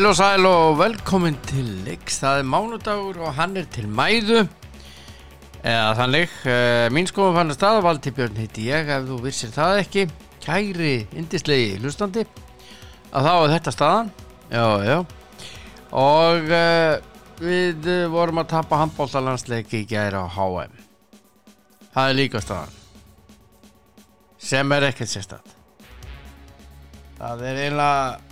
Heil og sæl og velkomin til leiks, það er mánudagur og hann er til mæðu. Eða þannig, uh, mín skoðum fann að staða Valdi Björn heiti ég ef þú vissir það ekki, kæri indislegi hlustandi. Að þá er þetta staðan. Já, já. Og uh, við vorum að tapa handbóltalandsleiki í gæra á HM það er líka staðan. Sem er ekkert sérstætt það er einlega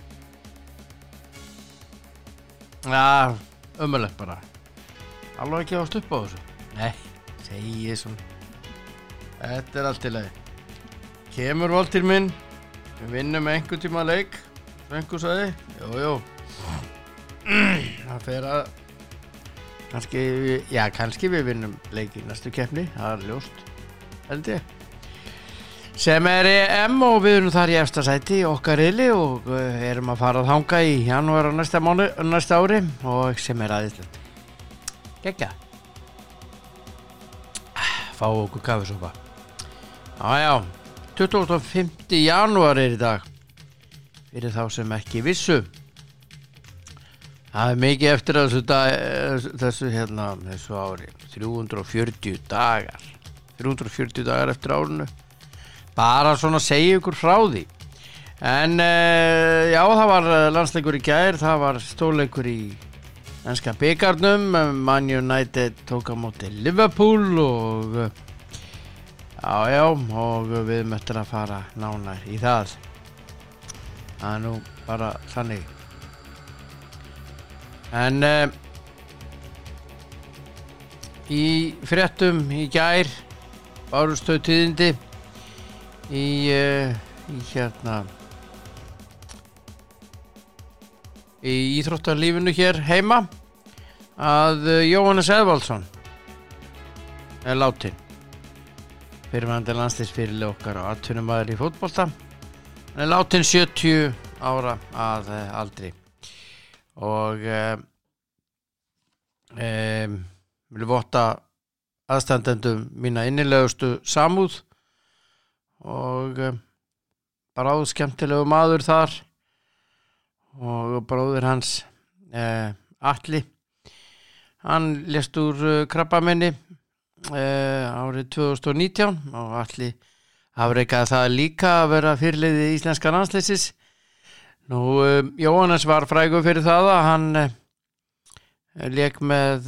Já, umöðlegt bara. Alveg ekki ást upp á þessu? Nei, segi ég svona. Þetta er allt til leið Kemur voltir minn. Við vinnum einhver tíma leik Einhver sagði. Jú, jú. Það fer að Kanski, já, kannski við vinnum leik í næstu keppni. Það er ljóst Held ég sem er EM og við erum þar í eftir sæti í okkar reyli og uh, erum að fara að hanga í janúar á næsta, mánu, næsta ári og sem er aðeinslegt Gekka Fá okkur kafisopa Jájá 25. janúar er í dag. Fyrir þá sem ekki vissu. Það er mikið eftir þessu, dag, þessu, hérna, þessu ári. 340 dagar. 340 dagar eftir árinu bara svona segja ykkur frá því. En uh, já það var landsleikur í gær það var stóleikur í ennska byggarnum Man United tók á móti Liverpool og já já og við möttum að fara nánar í það. Það er nú bara þannig. En uh, í fréttum í gær bárustöð tíðindi í, uh, í hérna í Íþróttarlífinu hér heima að uh, Jóhannes Eðvaldsson er látin fyrirvændi landslýsfyrirli okkar og atvinnumæður í fótbolta. Hann er látin 70 ára að uh, aldri. Og um, vil votta aðstandendum mína innilegustu samúð og uh, bráð skemmtilegu maður þar. Og bróður hans uh, Alli hann lest úr uh, krabbamenni árið 2019 og Alli afreikaði það líka að vera fyrirliði íslenska landslýsis nú Jóhannes var frægur fyrir það að hann leik með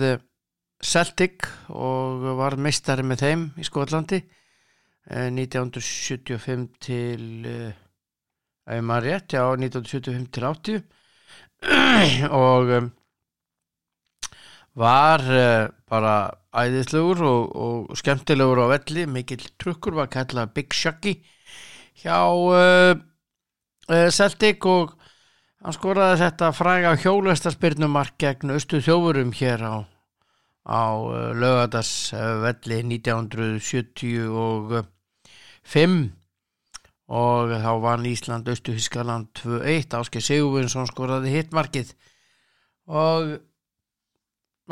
Celtic og var meistari með þeim í Skotlandi 1975 til ef maður rétt, já 1975 til 80 og um, var uh, bara æðislegur og, og skemmtilegur á velli, mikill trukkur var kallað Big Shaggy hjá uh, uh, Celtic og hann skoraði þetta fræga hjólastarspyrnumark gegn austu þjófurum hér á á lögadags velli 1975 og þá vann Ísland Östu-Hískaland 2-1 Ásker Sigurvinsson skoraði hittmarkið og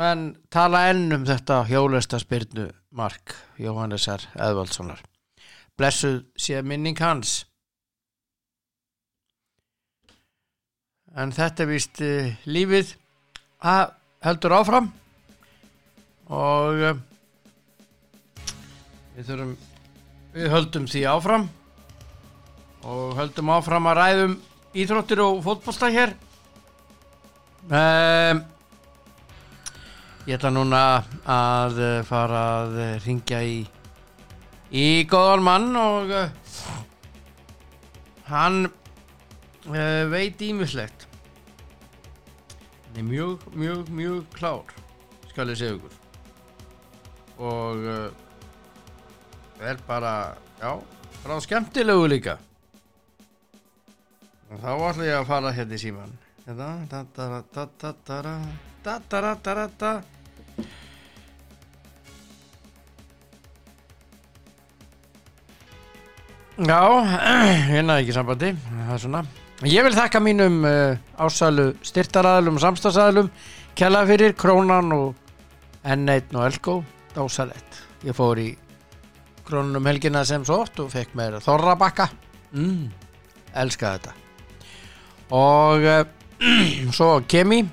menn tala enn um þetta hjólesta spyrnu mark Jóhannesar Eðvaldssonar. Blessuð sé minning hans. En þetta vist uh, lífið. Að heldur áfram og uh, við þurfum við höldum því áfram. Og höldum áfram að ræðum íþróttir og fótbollsta hér. Um, ég ætla núna að fara að ringja í í góðan mann og uh, hann uh, veit ímislegt hann er mjög, mjög, mjög klár skal ég segja ykkur og uh, er bara, já, frá skemmtilegu líka. Og þá ætla ég að fara hérna í síman hérna da-da-da-da-da da-da-da-da-da Já, hérna ekki sambandi það er svona. Ég vil þakka mínum uh, ásælu styrtaræðlum og samstagsæðlum kella fyrir Krónan og N1 og Elko dásalett ég fór í krónunum helgina sem svo oft og fekk mér þorrabakka. Mm, elska þetta. Og uh, svo Kemi.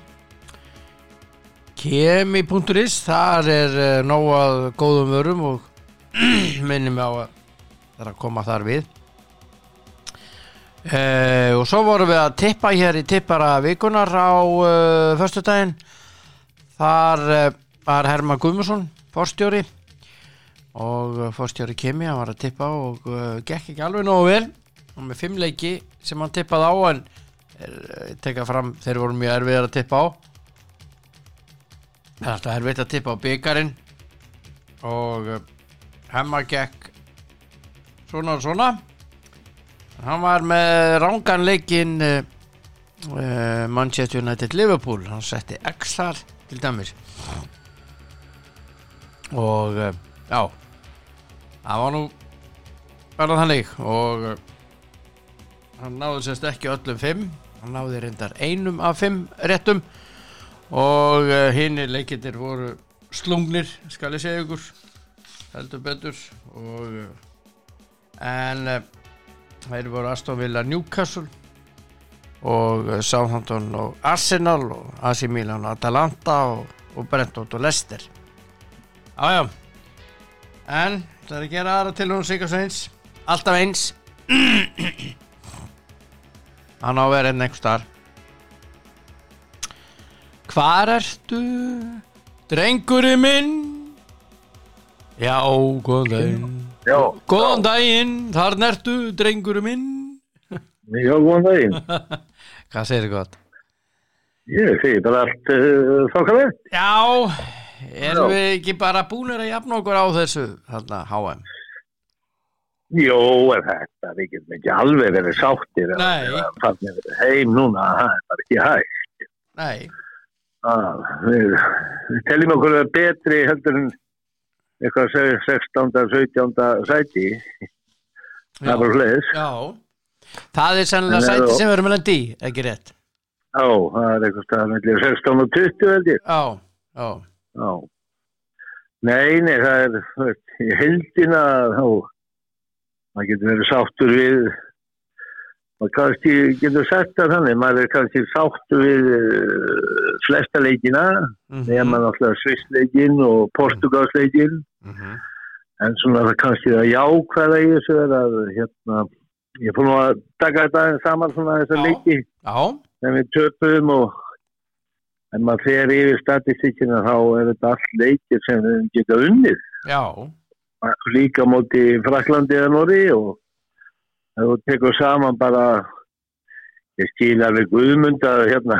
Kemi.is þar er uh, nóg að góðum vörum og minnum á að það er að koma þar við. Uh, og svo vorum við að tippa hér í tippara vikunar á uh, föstudaginn. Þar var Herman Guðmusson forstjóri og uh, forstjóri Kemi hann var að tippa og uh, gekk ekki alveg nógu vel. Og með fimm leiki sem hann tippaði á en er, teka fram þeir voru mjög erfiðar að tippa á. Það er alltaf erfitt að tippa á byggarinn og uh, hemma gekk svona og svona. Hann var með rángan leikin uh, uh, Manchester United Liverpool hann setti X þar til dæmis og uh, já það var nú bara þannig. Og uh, hann náði sérst ekki öllum fimm. Hann náði reyndar einum af fimm réttum. Og uh, hinn leikindir voru slungnir skal ég segja ykkur heldur betur. Og en þeir voru Aston Villa Newcastle og Southampton og Arsenal og AC Milan og Atalanta og, og Brentford og Leicester jájá en það er að gera aðra til hún Sigurds eins alltaf eins hann á að vera einn einhver starf Hvar ertu, drengurinn minn? Já, góðan daginn. Já, Góðan daginn, þarna ertu, drengurinn minn. já, góðan daginn. Hvað segir þið gott? Ég segi bara allt uh, þokkalegt. Já, erum við ekki bara búinir að jafna okkur á þessu, þarna, HM? Jó, en þetta, við getum ekki alveg verið sáttir. að Farnir heim núna, það er ekki hægt. Nei, Ah, við, við teljum okkur að betri heldur en eitthvað að segja 16. 17. sæti. Það er bara hlæðis. já. Það er sennilega En er sæti það- sem við erum meðan dí, ekki rétt? Já, það er eitthvað með 16 og 20 held ég. Já, já, Já. Nei, nei, það er, heldina þá, maður getur verið sáttur við, maður kannski getur sagt það þannig, maður er kannski sáttur við uh, flesta leikina, mhm, nema náttúrulega Svissleikin og Portugalsleikin, mhm, en svona það kannski það jákvæða í þessu er að, hérna, ég fór nú að taka þetta saman svona þessar leiki. Sem við töpum og en maður fer yfir statistíkina þá er þetta allt leikir sem við geta unnið. Já, líka móti Fraklandi eða Nóri og þú tekur saman bara ég skil alveg guðmund að hérna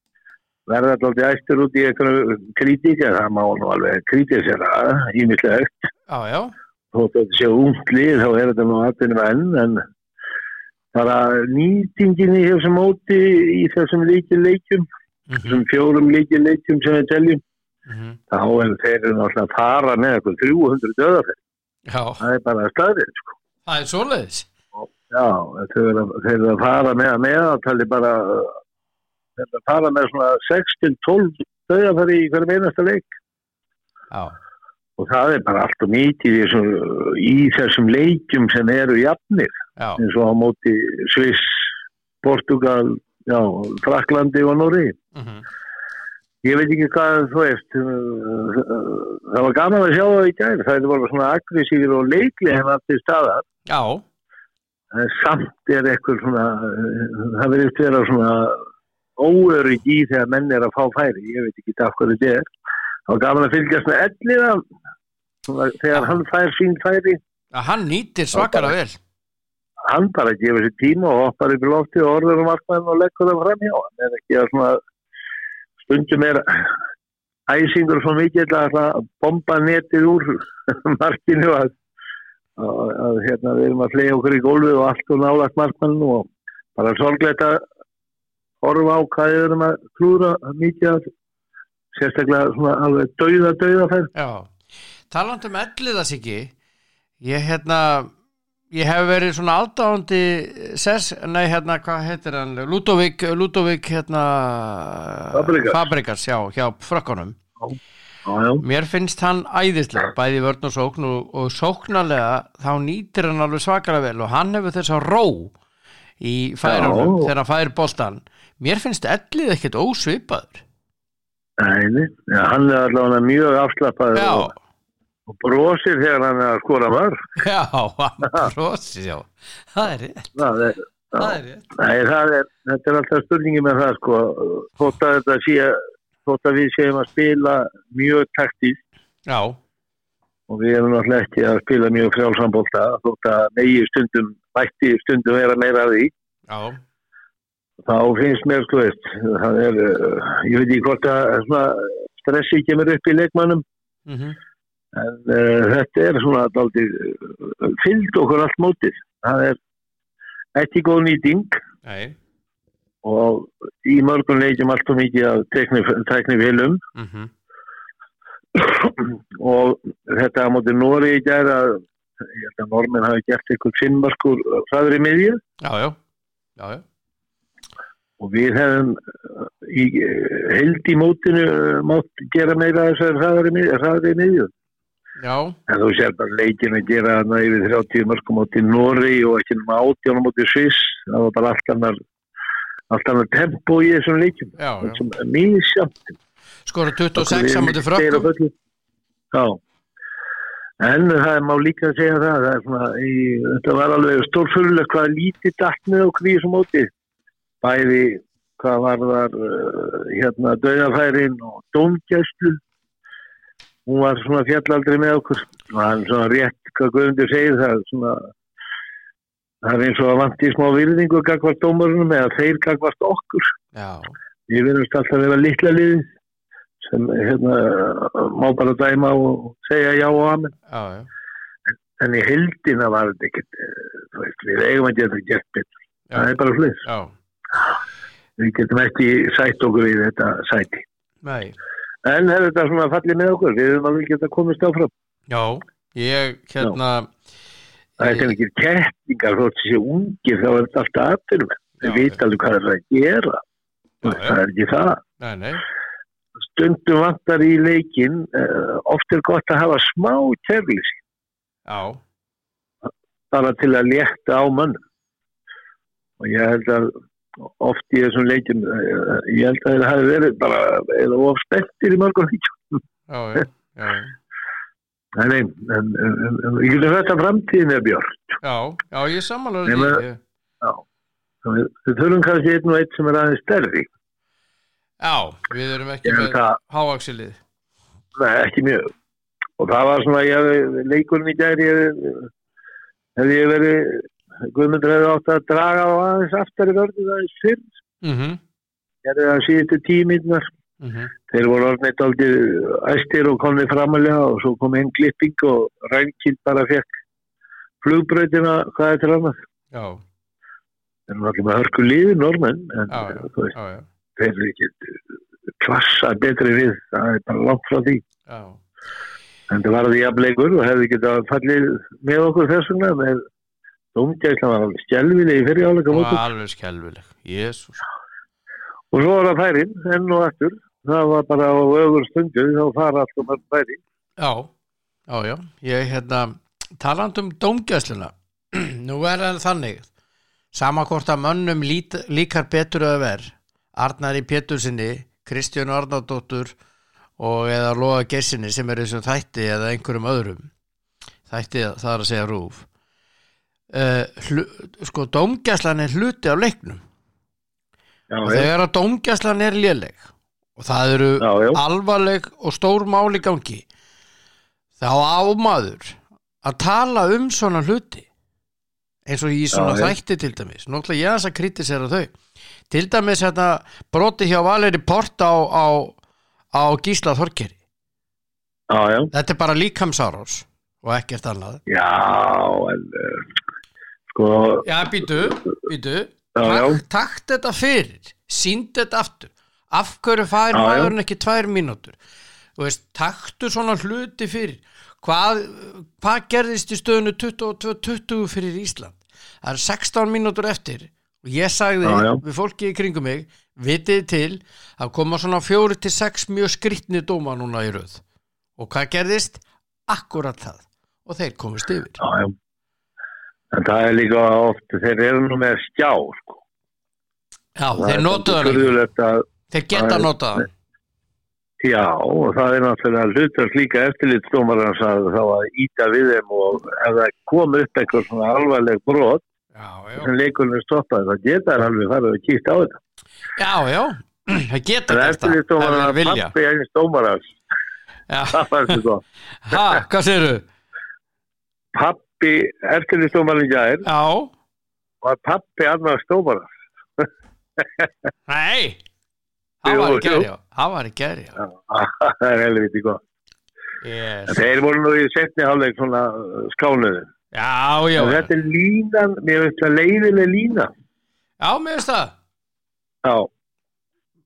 verða alltaf æstur út í einhverju kritík en það má nú alveg kritisera ímislegt að þetta sé unglið þá er þetta nú aðtunum enn en bara nýtingin í þessum móti í þessum líkið mhm, þessum fjórum líkið leikjum sem við teljum. Mhm, þá er þeir náttúrulega að fara með eitthvað 300 döðaferð já, það er bara staðið sko. það er svoleiðis. já, þeir eru, að- fara með að meðaltali bara þeir eru að fara með svona 6-12 döðaferð í hverjum einasta leik. Já, og það er bara allt og mikið í í þessum leikjum sem eru jafnir. Já, eins og á móti Sviss, Portugal já, Fraklandi og Nóri mhm, ég veit ekki hvað þú veist uh, það var gaman að sjá það í gær. Það er voru svona aggressífir og leikli en allt í staðar. Já, samt er eitthvað svona uh, það verður vera svona óörygg í þegar menn er að fá færi. Ég veit ekki af hverju þetta er. Það var gaman að fylgjast með svona, þegar hann fær sín færi. Að hann nýtir svakara vel. Hann bara gefur sér tíma og hoppar upp í lofti og orður um markmann og leggur það fram hjá. Hann er ekki að svona stundum er æsingur svo mikið að bomba netið úr markinu að, að, að hérna, við erum að flega okkur í gólfið og allt og nálagt markmann og bara sorglegt að horfa á hvað við erum að klúra mikið að sérstaklega svona alveg dauða dauða fær Já, taland um elliðas ekki, ég hérna, ég hef verið svona aldáðandi ses, nei hérna, hvað heitir hann, Ludovík, Ludovík hérna, Fabregas. Fabregas, já, hjá frökkunum. Mér finnst hann æðislega, bæði vörn og sókn og, og sóknarlega þá nýtir hann alveg svakara vel og hann hefur þess að ró í færunum þegar hann fær boltan. mér finnst ellið ekkert ósvipaður Nei. Já, hann er allavega mjög afslappaður já, og, og brosir þegar hann er að skora mörg. já, hann brosi já, það er rétt. Það er, það er rétt. Nei, það er, þetta er alltaf spurningi með það, sko. Þótt að þetta sé, þótt að við séum að spila mjög taktíst já, og við erum náttúrulega ekki að spila mjög frjálsambólta, þótt að megi stundum, mætti stundum vera meira að því. já, Þá finnst mér, sko veist, er, uh, ég veit ekki hvort að stressi kemur upp í leikmannum mhm En uh, þetta er svona daldið uh, fyllt okkur allt mótið. Það er ekki góð nýting nei, og í mörgum leikjum allt og mikið af tekni vilum mhm. Og þetta á mótið Nóri í gæra ég held að normin hafi gert eitthvað sinnmarkur fræður í miðju. Já, já, já, og við hefum í held í mótinu mátt gera meira þessar hraðar í miðju, hraðar í miðju. Já, En þú sér bara leikin að gera hana yfir 30 mörgum átti Nóri og ekki um átjánum átti Sviss. Það var bara allt annar, allt annar tempo í þessum já. Sem er mjög sjamt. skora 26 á mútið frökkum Já. En það má líka að segja það, það er svona, í, þetta var alveg stórfurlega hvað lítið dattnið okkur í þessum móti. Bæði hvað var þar uh, hérna döðafærin og dómgæslu. Hún var svona fjallaldri með okkur. Og hann svona rétt, hvað Guðmundur segir það, svona, það er eins og að vanti smá virðingu gagvart dómarunum eða þeir gagvart okkur. Við verðumst alltaf að vera litla liðið sem hérna, má bara dæma og segja já og amen. já, já, En í heldina var þetta ekkert, eh, við eigum að geta gert betur. Það er bara hlust. já, Við getum ekki sætt okkur í þetta sæti. nei En er þetta svona fallið með okkur? Við höfum alveg geta komist áfram. já, ég hérna Það er kannski ekki keppingar þótt þessi ungir þá er þetta alltaf. Já, Við veit alveg hvað það er að gera. Já, Það já. er ekki það. nei, nei, Stundum vantar í leikin, uh, oft er gott að hafa smá kærlis já, bara til að létta á mann og ég held að oft í þessum leikjum eh, ég held að það hafi verið bara eða of spettir í mörgum leikjum. Já, já, já, Nei, en, ég getur þetta framtíðin er björn já, já, ég Nei, því ég- við, þurfum kannski einn og einn sem er aðeins stærri. Já, við erum ekki með háaksilið nei, ekki mjög. Og það var svona, ég hefði leikurinn í gæri hefði ég verið Guðmundur hefði átt að draga á aðeins aftar í vörðu aðeins fyrr. Mhm, gerði það síðustu tíminnar mhm, þeir voru orðneitt aldrei æstir og komið framalega og svo kom einn klipping og Rænkild bara fekk flugbreytina, hvað er til annað? Já, þeir eru allir með hörku lífi, normenn en Já, þú veist, já, þeir eru ekki klassa betri við það er bara langt frá því. En það var því jafnleikur og hefði getað fallið með okkur þess vegna með domgæsla var alveg skjálfileg í fyrir áleika og mótum alveg skelvileg, jésús og svo var það færin, enn og aftur. Það var bara á ögur stundu þá fara alltaf mörg færi. Já, já, já, ég hérna taland um dómgæsluna nú er það þannig sama hvort að mönnum lít, líkar betur að ver Arnari Pétursinni Kristján Arnardóttur og eða Lóa Gessinni sem er þessum þætti eða einhverjum öðrum þætti það er að segja rúf hlu, sko dómgæslan er hluti á leiknum. Já, og þegar að dómgæslan er léleg og það eru já, alvarleg og stór mál í gangi þá ámaður að tala um svona hluti. Eins og í svona Já, þætti til dæmis. Náttúrulega ég að kritisera þau. Til dæmis þetta broti hjá Valeri Port á, á, á Gísla Þorkeri. Þetta er bara líkamsárós og ekkert annað. Já, en uh, sko, já, býtu, býtu Takt, takt þetta fyrir, sínd þetta aftur. Af hverju fær maðurinn ekki tvær mínútur? Þú veist, taktu svona hluti fyrir. Hvað, hvað gerðist í stöðunu 22-20 fyrir Ísland? Það er 16 mínútur eftir. Og ég sagði Já, já. við fólki í kringum mig vitið til að koma svona 4-6 mjög skrýtni dóma núna í röð. Og hvað gerðist? Akkurat það. Og þeir komist yfir. Já. En það er líka oft, þeir eru nú með skjá, sko. Já, Það þeir að Þeir geta Það notað hann. Já, og það er náttúrulega hlutast líka eftirlitsdómarans að þá að íta við þeim og ef það kom upp einhver svona alvarleg brot Já, já. sem leikurinn er stoppað, það geta alveg farið að kíkta á þetta. Já, já. Það geta Það eftirlitsdómarans að pappi eins dómarans, það fannst þetta. Ha, hvað segirðu? Pappi eftirlitsdómarinn gær Já. var pappi annars dómarans. Nei. Jú, var í já. Það var í já. það er helviti gott. Yes. Þeir voru nú í setni hálfleik svona skánuðu. Já, já. Þetta er línan, mér finnst það leiðileg lína. Já, mér finnst það. Já,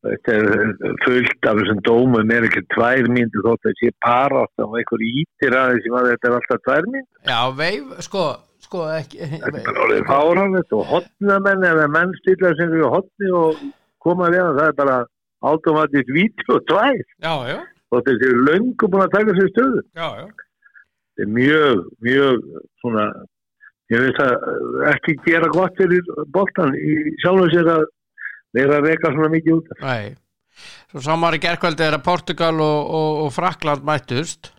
þetta er fullt af þessum dómum, er ekki tvær myndir þótt að sé parátt og einhver ítir aðeins sem að þetta er alltaf tvær mynd. Já, veif, sko, sko ekki. Þetta er bara fáranett og hotnamenn eða menn stilla sem eru hotni og koma við það, er bara automatist víti og tvær. Já, já. Og þessi eru löngu búin að taka sér stöðu. Já, já. Þetta er mjög, mjög svona, ég veist að ekki gera gott fyrir boltan í sjálfum sér að vera að reyka svona mikið út. Nei. Svo samar í gerkvældi er að Portugal og, og, og Frakland mættust.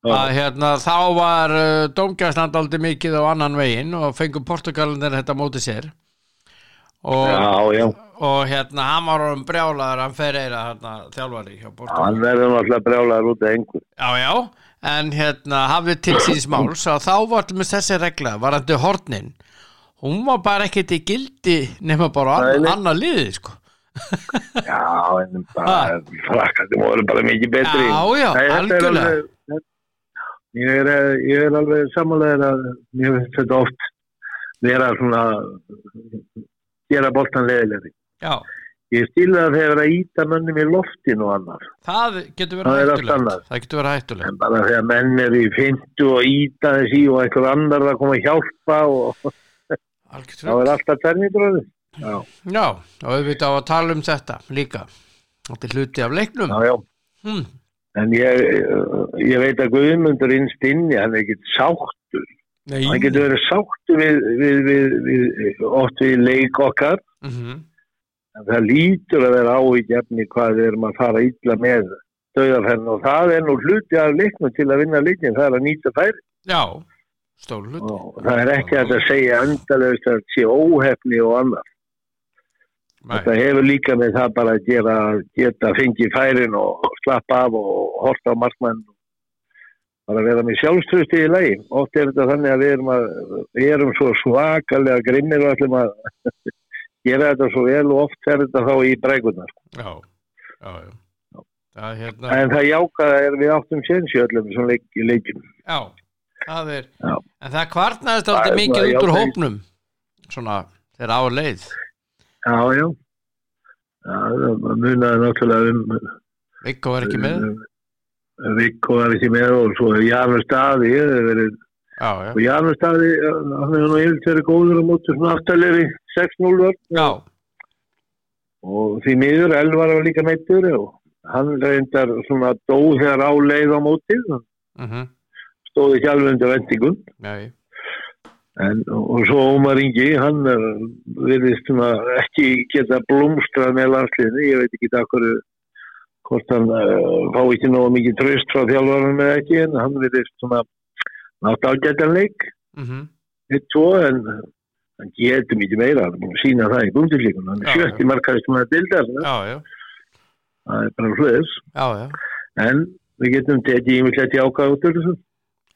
Að hérna, þá var uh, dómgæsland aldrei mikið á annan veginn og fengum Portugalinir þetta móti sér. Og, Já, já. og hérna, hann var um brjálaður, hann fer eira hérna, þjálfari hjá Portugal. Hann verður náttúrulega brjálaður út af einhver. Já, já, en hérna hafið til síns máls að þá var til með þessi regla, varandi hornin hún var bara ekkert í gildi nema bara Nei, ann, nei. annað liðið sko. Já, en bara frakkandi voru bara mikið betri. Já, já, Nei, þetta er algjörlega. alveg- Ég er, ég er alveg samanlega að mér finnst þetta oft vera svona gera boltan leðilegri. Ég stíla það þegar að íta mönnum í loftin og annar. það getur verið er hættulegt það getur verið hættulegt En bara þegar menn eru í fyndu og íta þessi og einhver annar að koma að hjálpa og þá er alltaf ternibröðu. Já, Já, og við veitum á að tala um þetta líka Þetta er hluti af leiknum já, já. hm. En ég, ég veit að Guðmundur innst inni, hann er ekkert sáttur. Nei, Hann getur verið sáttur við, við, við, við, oft við leik okkar. Mhm. En það lítur að vera áhyggjefni hvað við erum að fara illa með döðarferðin og það er nú hluti af leiknum til að vinna leikin, það er að nýta færi Já, stór hluti og það er ekki að segja endalaust að það sé óhefni og annað. Það hefur líka með það bara að gera, geta fengið færin og slappa af og horta á markmann bara vera með sjálfströsti í lagi. Oft er þetta þannig að við erum, að, við erum svo svakalega grimmir og ætlum að gera þetta svo vel og oft er þetta þá í bregurnar. Já, já, já Það hérna En það jákaða er við áttum séns í öllum sem leik, leikjum. Já, það er. En það kvartnaðist alltaf er mikið út úr hópnum Svona, þegar á leið. Já, já. Munaði náttúrulega um Viggo er ekki með? Vikko var ekki með og svo Já, já, og Janus Daði, hann hefur nú yfir verið góður á móti svona aftalegri 6-0 vörn. Já, og því miður Elvar var líka meittur og hann reyndar svona dó þegar á leið á móti mhm stóð ekki alveg undir vendingum en, og svo Ómar Ingi hann er, svona ekki geta blómstrað með landsliðinu. Ég veit ekki það hverju hvort hann uh, fá ekki nógu mikið tröst frá þjálfarinn með ekki en hann virðist svona nátt ágættanleik mhm. Eitt, tvo, en hann getur mikið meira, hann er búin að sína það í búndilíkun, hann er sjötti markaðist með að dilda, það er bara já, en við getum tekið út úr þessu.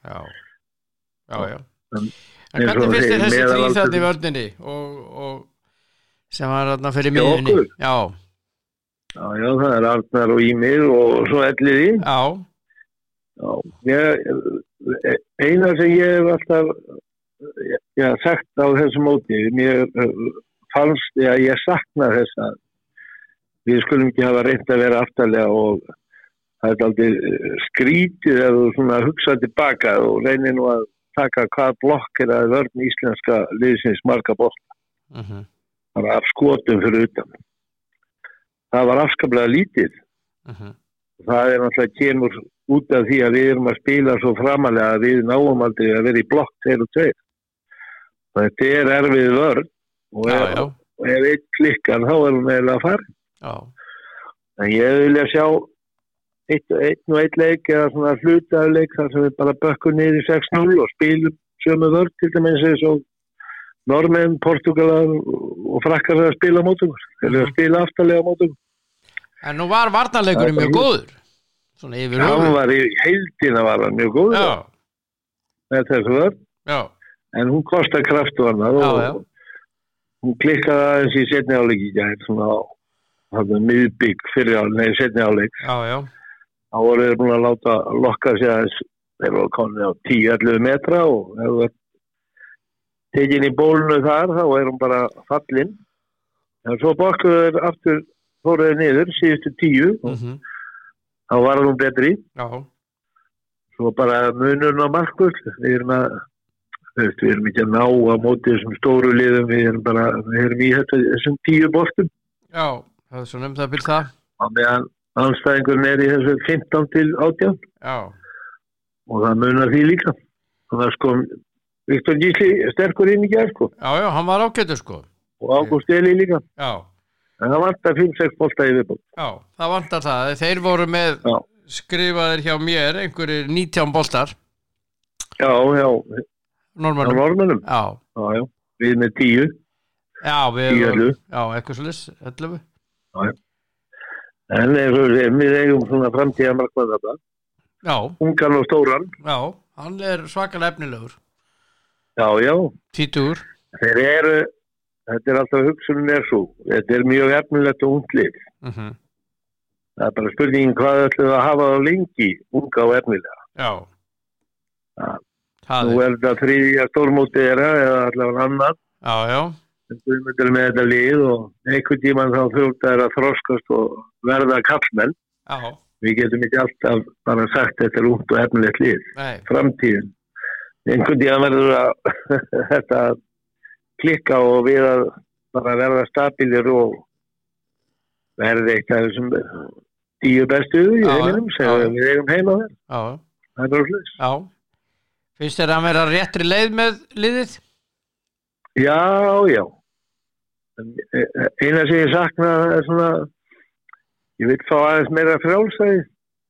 Já. Já, já. En- En hvernig finnst þér þessi þrýð þarna í vörninni og, og sem var þarna fyrir miðunni? Já, Já, já, það er Arnar og Ímir og svo Elliði. já, Já, ég, eina sem ég hef alltaf já, sagt á þessu móti, mér fannst, já, ég sakna þess að við skulum ekki hafa reynd að vera aftalega og það er aldrei skrítið ef þú svona hugsa tilbaka og reynir nú að taka hvað blokk er að vörn íslenska liðsins marga bótt, mhm. Bara af skotum fyrir utan. Það var afskaplega lítið. Mhm. Það er náttúrulega kemur út af því að við erum að spila svo framalega að við náum aldrei að vera í blokk 2 og 2 þetta er erfið vörn og Já, er, já, ef einn klikkar þá er hún eiginlega að fara já, en ég vilja sjá einn og eitt leik eða svona hlutaðleik þar sem við bara bökkum niður í 6-0 og spilum sjömu vörd til dæmis eins og Normen, Portugalar og frakkar að spila mótum eru að spila aftalega mótum en nú var varnarleikurinn mjög góður svona yfir hann höfuð. var í heildina var hann mjög góð já, með þessu vörd já, en hún kostar kraftu hann og Já, já. hún klikkaði aðeins í setni áleik í gæð svona á hann miðbygg fyrir áleik, setni áleik já, já, þá voru þeir búin að láta lokka sig aðeins. Þeir voru komin á 10-11 metra og ef það tekin í bólunu þar þá er hún bara fallin. En svo bokkuðu þeir aftur fóruðu niður síðustu tíu og mhm, þá var hún betri. Já, svo bara munurinn á markvöld við erum að við erum ekki að ná á móti þessum stóru liðum við erum bara, við erum í þetta, þessum tíu boltum. Já það er svona um það byrð það. Á meðan anstæðingurinn er í þessu 15 til 18 já, og það munar því líka. Og það sko Viktor Gísli sterkur inn í gerð sko. Já, já, hann var ágættur sko. Og Ágúst Eli líka. Já, en það vantar 5-6 bolta í viðbót. Já, það vantar það. Þeir voru með Já. skrifaðir hjá mér einhverjir 19 boltar. Já, já, á normannum, normunum já, já, já, við með 10 já, við Tíu, ellefu. já, eitthvað svolítið, 11 en eins og við við eigum svona framtíða markmann þetta já, ungan og stóran. Já, hann er svakalega efnilegur. Já, já, títur, þeir eru þetta er alltaf hugsunin er svo þetta er mjög efnilegt og unglið mhm, það er bara spurningin hvað ætlum við að hafa á lengi unga og efnilega. Já. Það nú er, er þetta þriðja stórmótið þeirra eða allavega annar já, já Guðmundur með þetta lið og einhvern tíman þá þurft að þroskast og verða kallmenn. Við getum ekki alltaf bara sagt þetta er út og efnilegt lið. nei, Framtíðin. Einhvern tíman verður að þetta klikka og við að bara verða stabilir og verði eitt af þessum tíu bestu í heiminum sem við eigum heima já, Það er slús. já finnst þér að vera réttri leið með liðið? Já, já. En, eh, Eina sem ég sakna er svona ég vil fá aðeins meira frjálsæði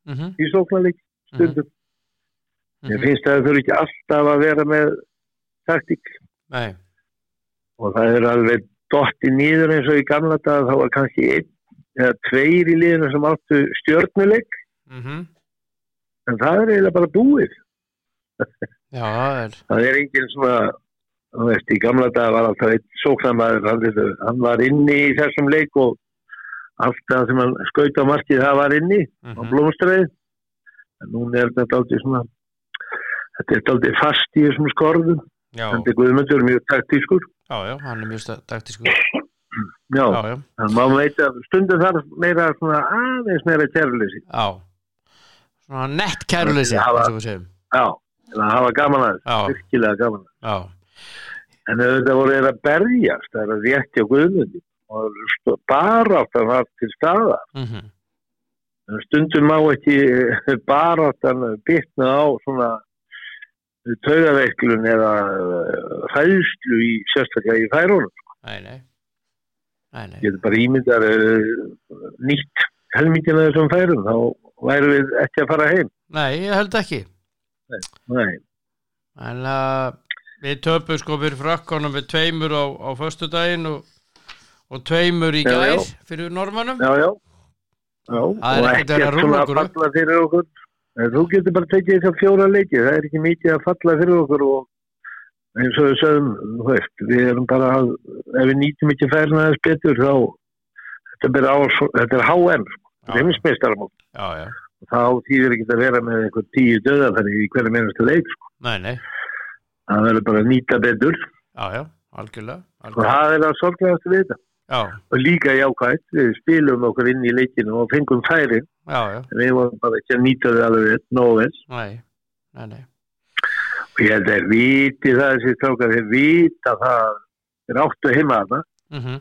Mhm, í sóknarleik stundum. Ég mhm, finnst að það þurfi ekki alltaf að vera með taktík. Nei, og það er alveg dotti nýður eins og í gamla dag þá var kannski einn eða tveir í liðinu sem áttu stjörnuleik. Mhm. En það er eiginlega bara búið. já, það er. Það er enginn svona, þú veist, í gamla dag var alltaf einn sóknarmæður, hann, hann var inni í þessum leik og allt það sem hann skaut á markið það var inni á mhm, blómstræði. En núna er þetta aldrei svona, þetta er aldrei fast í þessum skorðum. Þetta er guðmundur mjög taktískur. já, já, hann er mjög taktískur. Já, þannig maður að stundum þarf meira svona aðeins meira kærleysi. já. Svona nett kæruleysi Já, eins og við segjum. Já, en að hafa gaman að þessu, virkilega gaman að já, En þetta voru þeir að berjast, það er að rétti á guðmundi og st- baráttan var til staða. mhm, En stundum má ekki eh, baráttan bitna á svona taugaveiklun eða eh, hræðslu í sérstaklega í færunum. nei, nei nei, nei, Ég getur bara ímyndar nýtt helmingina þessum færum, þá væru við ekki að fara heim. nei, ég held ekki Nei, en uh, við töpum sko fyrir frökkunum við tveimur á, á föstudaginn og, og tveimur í já. fyrir normannum já, já. já. Það er ekkert að ekkert rúlla svona okkur að upp. falla fyrir okkur. Þú getur bara tekið þessar fjóra leiki, það er ekki mikið að falla fyrir okkur og eins og við sögum, þú veist, við erum bara, að, ef við nýtum ekki færna aðeins betur þá, þetta, ber á, þetta er HM, sko, Já. heimismeistaramót. já, já, Þá þýðir ekki að vera með eitthvað tíu döða þannig í hverju meinastu leik, sko. nei, nei Það verður bara að nýta betur. Já, já, algjörlega, og algjörlega. það er að sorglegast við þetta. já, Og líka jákvæmt, við spilum okkur inn í leikinu og fengum færi, en við vorum bara ekki að nýta þau alveg nei, Og ég held að þeir viti það þessi strákar, þeir vita það, þeir áttu heima þarna, mhm,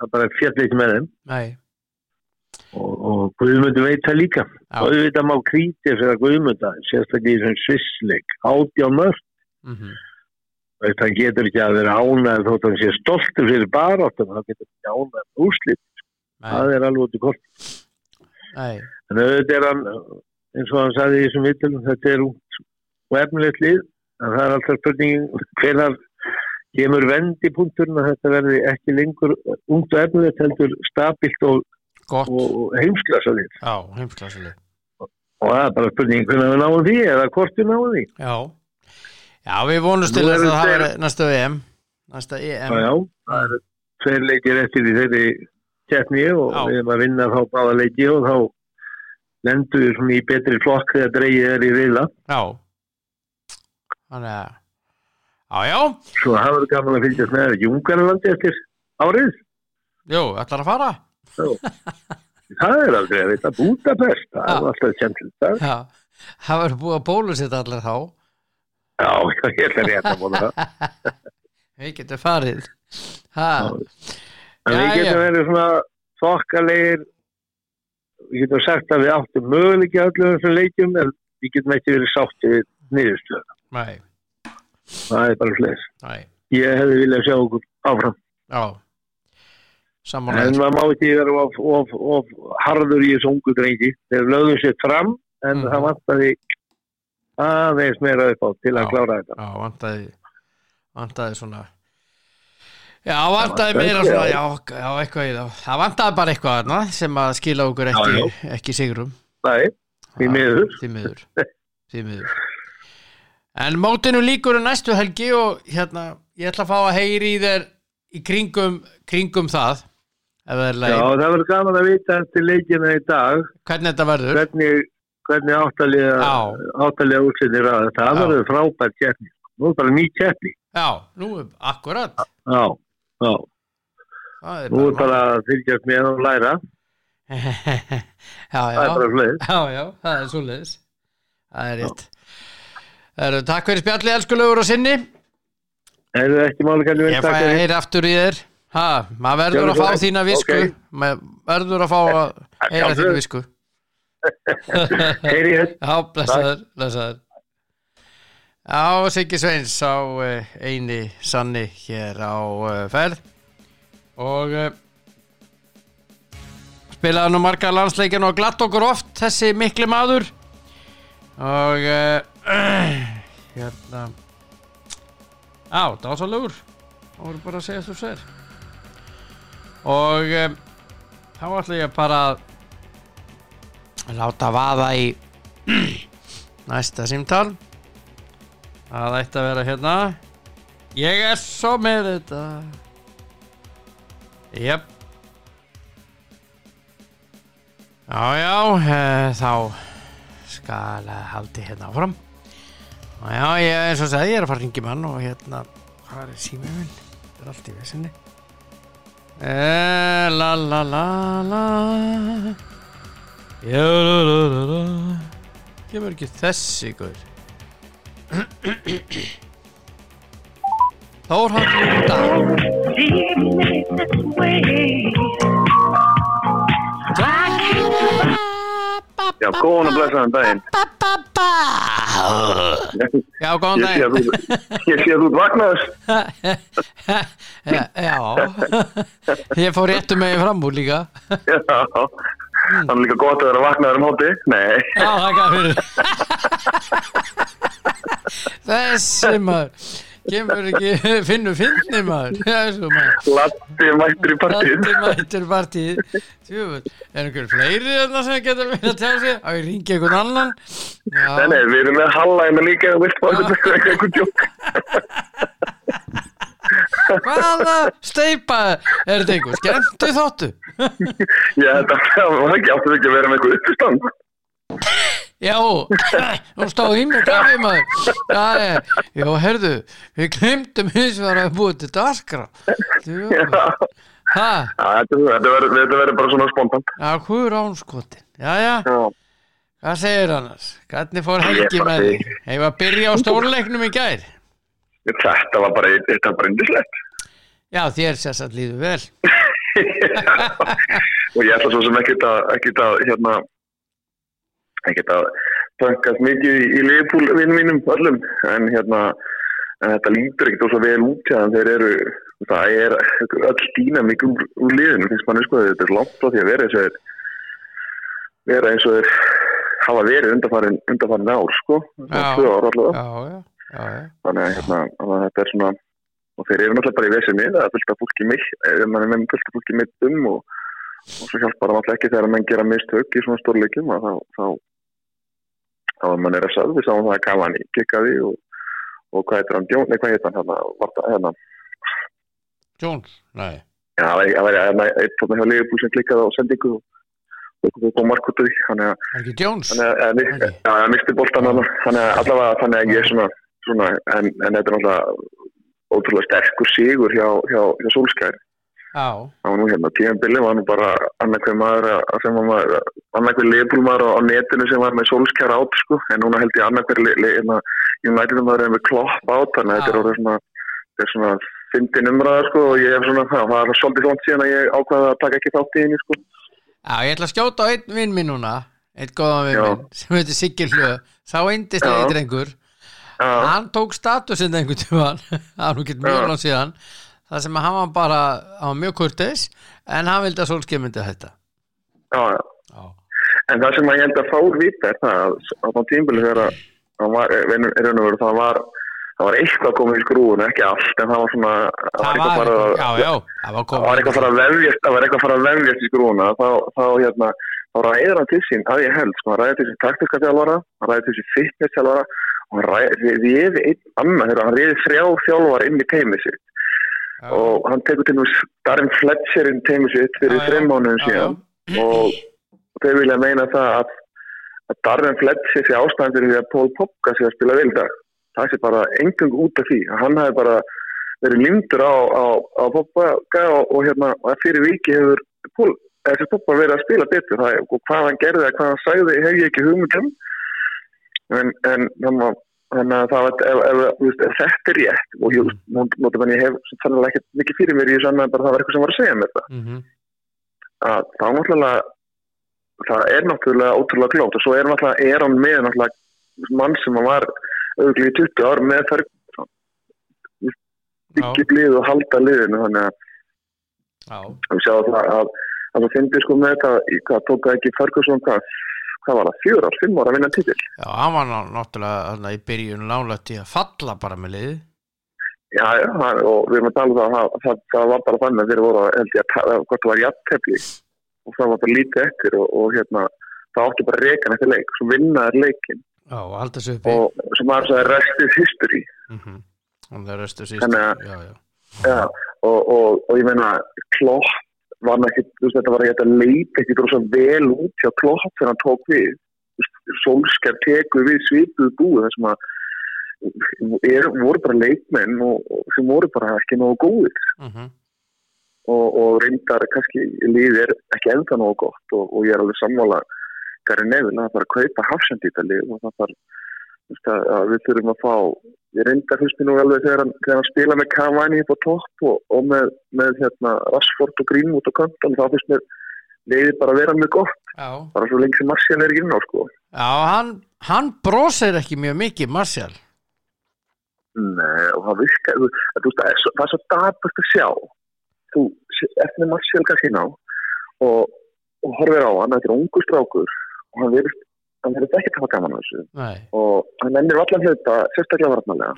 það bara fjall ekki með þeim. Nei. Og, og Guðmundur veit það líka. Og auðvitað má kríti fyrir að Guðmunda, sérstaklega í þessum svissleik, átján mörg, mhm, veist, hann getur ekki að vera ánæð þótt hann sé stoltur fyrir baráttum hann getur ekki ánæð úrslit það er alveg út í kort en auðvitað er hann eins og hann sagði í þessum vitulum þetta er út og efnilegt lið en það er alltaf spurningin hvenar kemur vendipunkturinn að þetta verði ekki lengur ungt og efnilegt heldur stabilt og, og heimsklasa lið já, heimsklasileg og það er bara spurningin hvenar við náum því eða hvort við náum því. Já, já, við vonumst til þess að það veri næsta EM næsta EM já, það eru tveir leikir eftir í þeirri keppni og Já. við erum að vinna þá báða leiki og þá lendum við svona í betri flokk þegar dreigið er í reyla. já. Þannig að já, já, Svo það verður gaman að fylgjast með þetta Jungarlandi eftir árið. jú, ætlar að fara. Það er aldrei að vita. Budapest, það er alltaf já, það verður búið að bólusitt allir þá Já, ég ætla rétt að bóla það. við getum farið ha, En við getum verið svona þokkalegir, við getum sagt að við áttum möguleiki að öllum þessum leikjum en við getum ekki verið sátti við niðurstöðu. nei, Það er bara fleis. nei, Ég hefði viljað sjá okkur áfram. já En samanlega maður má ekki vera of, of, of harður í þessu ungu drengi. Þeir lögðu sér fram en Mhm. það vantaði aðeins meira upp á til að Já. klára þetta. já, vantaði vantaði svona já, vantaði meira svona, já. já, eitthvað í það. Það vantaði bara eitthvað þarna sem að skila okkur ekki, Já, ekki sigrum. Það er, því miður. því miður. Því miður. En mótinu líkur er næstu helgi og hérna, ég ætla að fá að heyri í þér í kringum, kringum það. Já, það verður gaman að vita eftir leikina í dag. Hvernig þetta verður? Hvernig, hvernig áttalega, Já. áttalega útsinir að þetta. Það Já. verður frábært keppni. Nú er bara ný keppni. já, nú, akkurat Já, já. er Nú er bara að fylgjast með og læra. já, Það er já, bara fleið. já, já, það er svoleiðis það er rétt Heru, takk fyrir spjallið elskulegur og sinni Er það ekki máli kannski ég fæ að heyra aftur í þér ha, maður verður að fá þína visku Ok. maður verður að fá að heyra sjálfsögðu. þína visku Heyri ég. já, blessaður, blessaður. Já, Siggi Sveins á uh, eini sanni hér á uh, ferð. Og uh, spilaði nú marga landsleikin og glatt okkur oft þessi mikli maður. Og uh, hérna. Já, dásalegur það voru bara að segja þú sér. Og um, þá ætla ég bara að láta vaða í næsta símtal. Það ætti að vera hérna. Ég er svo með þetta. Jöp já já e, þá skal haldi hérna áfram. Og já ég eins og segi ég er að fara að ringi mann og hérna hvað er símið minn? Þetta er allt í vesinni. E, la la la la kemur ekki þessi guður Þórhald Dag. Já, góðan og blessaðan daginn. Já, góðan Ég sé að dag þú, ég sé að þú vaknaður. Já, Ég fór réttu megin fram úr líka. Já, þannig er líka gott að vera vaknaður um hóti. Nei, Já, það gaf fyrir Þessi maður. Kemur ekki, finnur finni maður. Latti mættur í partíð. Þetta mættur partíð Tjöfull, er einhver fleiri þarna sem getur verið að tjá sig? Á ég ringi einhvern annan. Já, Nei, nei, við erum með Halla hérna líka vilt fá eitthvað eitthvað djók. Hvaða steipa er þetta einhver? Skemmtu þóttu? Að það var ekki áttu ekki að vera með eitthvað uppistand. Já, nú stóð í mig kaffi maður Já, já, herðu Við glemdum hins vegar að búið til daskra Já, Já, þetta verður bara svona spontant. já, hvað ánskotin Já, já, Já, hvað segir annars? Hvernig fór bara með þig? Hefur að byrja á stórleiknum í gær? Þetta var bara, þetta var bara indislegt. Já, þér sérst líður vel og ég ætla svo sem ekkert að, ekkert að, hérna, ekkert að tankast mikið í, í liðpúl vinnum mínum öllum, en hérna, en þetta lítur ekkert ósað vel út þeim þeir eru, það er öll dýnamík úr, úr liðinu finnst manni sko, þetta er langt frá því að vera eins og þeir vera eins og þeir hafa verið undarfarin, undarfarin ár sko, Já. tvö ár allavega já, já. Þannig að hérna, þetta er svona og þeir eru náttúrulega bara í vesinni það er fullt af fólki mitt mann er með fullt af fólki mitt um og, og svo hjálpar það náttúrulega ekki þegar menn gera mistök í svona stórleikum þá þá, þá er mann er að sagði við sáum það að Cavani kikkaði og, og hvað heitir hann, Jón, nei hvað heitir hann hérna, var það hérna? Jones, nei. Já, það var- það var hérna eitt þarna hjá Leifbúl sem klikkaði á sendingu og og kom mark út af því þannig að er ekki Jones? þannig að, að, Ok. já, það misti boltan hann þannig að allavega þannig að ég er svona, svona en, en þetta er náttúrulega ótrúlega sterkur sigur hjá, hjá, hjá Solskjær. Það var nú hérna tíðanbili var nú bara annarkveð maður að- sem var maður annarkveð leifbúlmaður á, á netinu sem var með Solskjær átt sko. En núna held ég annarkveð hérna, United maður er með klopp átt þannig að þetta er orðið svona þetta er svona fyndin umræða sko og ég hef svona það það var svolítið svona síðan að ég ákvaða að taka ekki þátt í henni sko. Já, ég ætla að skjóta á einn vinn minn núna einn góðan vinn minn sem heitir Sigil Hlöð. Sá eindist drengur. Já, hann tók statusinn einhvern tímann það var nú ekki mjög langt síðan það sem að hann var bara, hann var mjög kurteis en hann vildi að Solskjaer myndi þetta já, já. Já, En það sem að ég held að fár vita er það að á þá tímbili þegar að það var, er það var eitthvað komið í skrúun, ekki allt en það var svona, það var eitthvað farið að að vefjast, það var eitthvað farið að vefjast í skrúuna, þá, þá hérna þá ræðir hann til sín, að ég held, sko, hann ræðir til sín taktiska þjálfara, hann ræðir til sín fitness þjálfara ræðir einn annan, þegar hann ræðir þrjá þjálfara inn í teimið sitt. Já. og hann tekur til nú Darren Fletcher inn í teimið sitt fyrir já. þreim mánuðum Já, síðan. Og, og þeir vilja meina það að, að Darren Fletcher sé ástæðan fyrir því að Paul Pogba sé að spila vel í dag. Það sé bara engung út af því. Hann hafi bara verið lindur á, á, á Pogba og, og hérna fyrir viki hefur Paul, þessi Pogba verið að spila betur. Það, og hvað hann gerði hvað hann sagði hef ég ekki hugmynd um en, en þannig að það þetta er rétt og ég, notum en ég hef sannlega ekkert mikið fyrir mér í þessu annað en bara það var eitthvað sem var að segja mér það. Mhm. að þá náttúrulega það er náttúrulega ótrúlega glótt og svo er náttúrulega er hann með náttúrulega mann sem hann var auðvitað í 20 ár með þær Já, byggja lið og halda liðinu þannig að við sjáum það að, að það finnir sko með þetta hvað tók það ekki Ferguson hvað, hvað var það, fjör ár, fimm ára að vinna titil? Já, hann var ná- náttúrulega í byrjun nálægt í að falla bara með liði já, já, og við erum að tala um það að það, það var bara þannig að þeir voru að held ég að hvort það var jafntefli og það var bara lítið eftir og, og hérna það átti bara reikan eftir leik, svo vinnaður leikin Já, og halda sig uppi. Og sem var svo restið history. Mhm. og það Þannig að- já, já, Já, og, og, og ég meina Klopp var hann ekki, þú veist, þetta var ekki að leita ekki rosa vel út hjá Klopp þegar hann tók við Solskjær tekur við svipuðu búi þar sem að er, voru bara leikmenn og, sem voru bara ekki nógu góðir Mhm. og, og reyndar kannski líðið er ekki enda nógu gott og, og ég er alveg sammála Gary Neville að það þarf að kaupa hafsendítalið og það að, að við þurfum að fá ég reyndar fyrst mér nú alveg þegar hann, þegar hann spila með Cavani upp á topp og, og með, með hérna, Rashford og Greenwood og Kanton þá fyrst mér leiði bara vera mjög gott. Já, bara svo lengi sem Marcial er ekki inn á sko. Já hann, hann brosir ekki mjög mikið Marcial Nei, og það virka þú, að, þú veist, það er svo, það svo dapast að sjá. Þú eftir með Marcial kannski ná og, og horfir á hann, þetta er ungu strákur og hann verður hann verður ekki að hafa gaman á þessu. Nei, og hann ennir allan hluta sérstaklega varnalega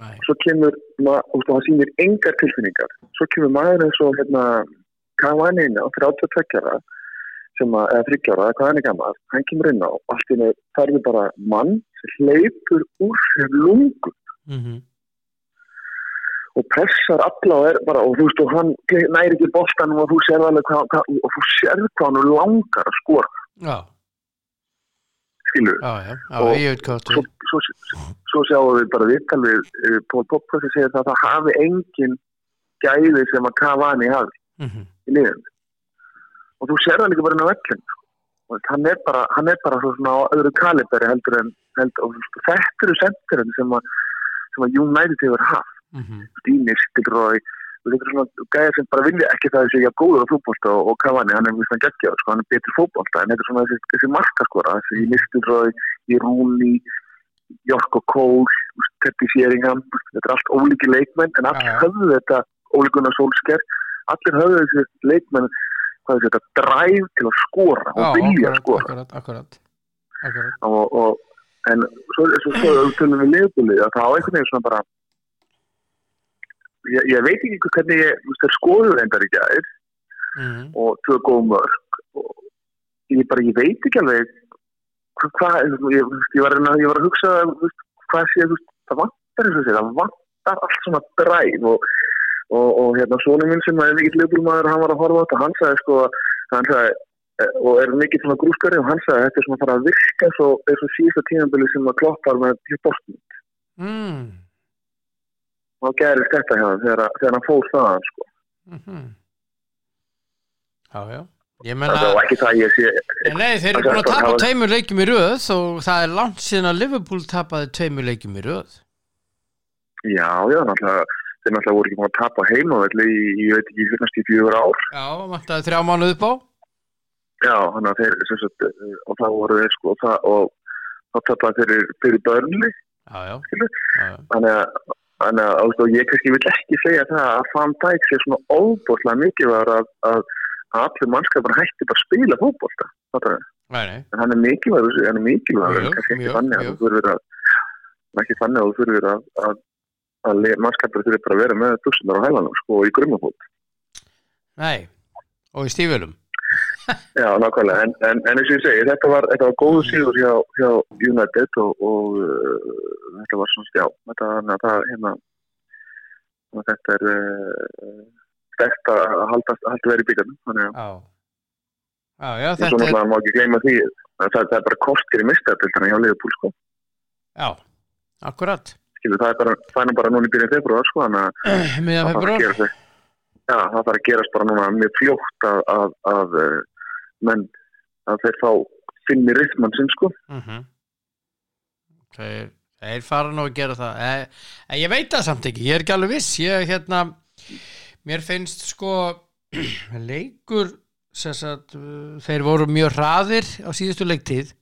nei, svo kemur, veist, hann sýnir engar tilfinningar. Svo kemur maður eins og hérna Cavani inn á 32 ára sem að, eða 30 ára, hvað hann er gammal hann kemur inn á og allt í nefn færði bara mann sem hleypur úr sér lungu. Mhm, og pressar alla og er bara og þú veist og hann næri ekki boltanum og þú sér alveg hvað og þú sér hvað hann langar að skora. Já, skilur Og svo, svo, svo sjáum við bara viðtal við uh, Pól Poppa sem segir að það hafi engin gæði sem að Cavani hafi mhm, í liðin og þú sér það líka bara inn á vellin og hann er bara, hann er bara svo svona á öðru kaliberi heldur en heldur, þetta eru sendirinn sem að að United hefur haft. Mhm, Stíni, Stilrói þetta er svona gæðir sem bara vilja ekki það að segja góður á fútbolta og, og Cavani, hann er mjög svona geggjaður sko, hann er betur fútbolta en þetta er svona þessi, þessi markaskora þessi í Nistilrói, í Rúni Jorko Kól, Teppi Sjeringham þetta er allt ólíki leikmenn en allir höfðu þetta ólíkunar sólsker allir höfðu þessi leikmenn hvað er þetta, dræf til að skora og vilja að skora akkurat, akkurat, akkurat. og, og, en svo, svo, svo tölum við liðbúlið að það á einhvern veginn svona bara ég, ég veit ekki hvernig ég, þú veist, þeir skoðu reyndar í gæðir Mm. og tvö góð mörg og ég bara, ég veit ekki alveg hvað, hva, ég, ég, var að hugsa hvað sé, það vantar eins og sé, það vantar allt svona dræf og, og, og hérna svona minn sem er mikill liðbúlmaður, hann var að horfa á þetta hann sagði sko, hann sagði eh, og er mikill svona grúskari og hann sagði þetta er svona að fara að virka eins og síðasta tímabili sem að kloppar með bóstum Mm. Og gerist þetta hjá hann þegar, hann fór þaðan sko. Mm Já, já. Ég það menna, var ekki það ég sé en nei, þeir eru búin að tapa tveimur leikjum í röð og það er langt síðan að Liverpool tapaði tveimur leikjum í röð. já, já, náttúrulega þeir náttúrulega voru ekki búin að tapa heimavelli í, ég veit ekki, næst í fjögur ár Já, vantaði þrjá mánuð upp á. já, þannig að þeir sagt, eh, og það voru þeir sko og það, og það tapaði fyrir, fyrir börnli Já, já, já. þannig að Þannig að og ég kannski vil ekki segja það að Van Dijk sé svona óbúrslega mikilvægur að, að, að allir mannskapar hætti bara að spila nei. En hann er mikilvægur, hann er mikilvægur, kannski ekki mjög, þannig að þú þurfir að, ekki þannig að þú þurfir að, að, að mannskapar þurfir bara að vera með dussunar á hælanum, sko, í grunnafót. Nei. Og í stífölum. Já, nákvæmlega, en, en, en eins og ég segi, þetta var, þetta var góðu síður hjá, hjá United og, og uh, þetta var svona stjá, þetta það, hérna, þetta er uh, stert að halda, halda verið í byggarnum, þannig að og svo náttúrulega má ekki gleyma því að það, það er bara kostir í mistæðabildana hjá Liverpool, sko, já, akkurat. skilu, það er bara, það er bara núna í byrjun februar, sko, þannig að það þarf að gerast bara núna mjög fljótt að, að, að menn, að þeir fá finni rithmann sinn, sko. Mm Þeir, þeir fara nú að gera það. En, en ég veit það samt ekki, ég er ekki alveg viss. Ég hérna mér finnst sko leikur sagt, þeir voru mjög hraðir á síðustu leiktíð.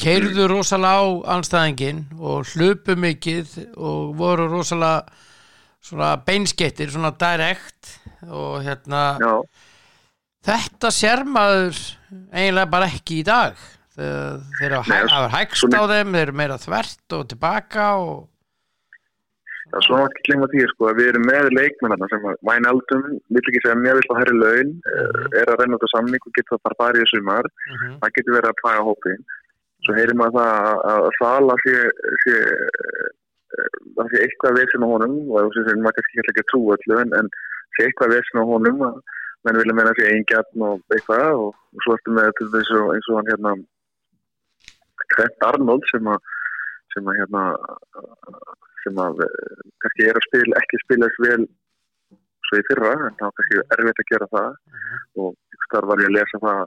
Keirðu rosalega á anstæðingin og hlupu mikið og voru rosalega beinskettir, svona direkt og hérna Já, þetta sér maður eiginlega bara ekki í dag þeir eru hafa hægst á þeim þeir eru meira þvert og tilbaka og það er svona ekki glemma því sko, að við erum með leikmennarna sem að Wijnaldum, vill ekki segja mér vill á herri laun, Mhm. er að renna út á samning og getur það bara farið í sumar Mhm. það getur verið að plaga hópin svo heyrir maður það að- að Sala sé, sé eh, það sé eitthvað vesen á honum og þess að maður kannski ekki að trú öllu en, en sé eitthvað vesen á honum að menn vilja menna sé eingjarn og eitthvað og, og svo ertu með til þess að eins og hann hérna Trent Arnold sem að sem að hérna sem að eh, kannski er að spila ekki spila þess vel svo í fyrra en það var kannski erfitt að gera það. Og þar var ég að lesa það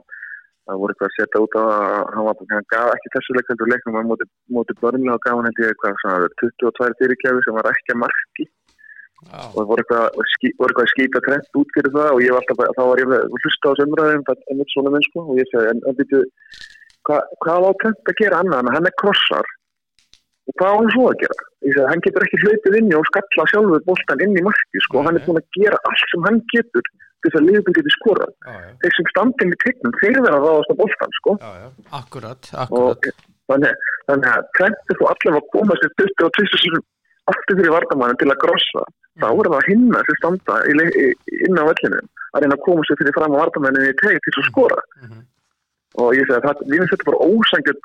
að voru eitthvað að setja út á að hann var hann gaf ekki þessu leik heldur leiknum á móti, móti börnlega og gaf hann eitthvað svona 22 fyrirgjafi sem var ekki að marki Já, og voru eitthvað, ský, voru eitthvað að skýta trend út fyrir það og ég var alltaf, bara- þá var ég að hlusta á þessu umræðum en þetta svona minn sko. Og ég segi, en, en byrju, hva, hvað á trend að gera annað en hann er krossar? Og hvað á hann svo að gera? Ég segi, hann getur ekki hlaupið inni og skalla sjálfur boltan inn í marki sko. Og hann er búin að gera allt sem hann getur til þess að liðbúin getur skorað. já, já, Þeir sem standin í tegnum, þeir verða að ráðast á boltan sko. Já, já. akkurat, og akkurat. þannig, þannig að trend er þú allavega að koma sér 20 og 20 sinum aftur fyrir vardamannin til að grossa þá er það að hinna sem standa inn á vellinu að reyna að koma sér fyrir fram á vardamannin í teg til að skora Mhm. og ég segi að það, við finnst þetta bara ósangjörn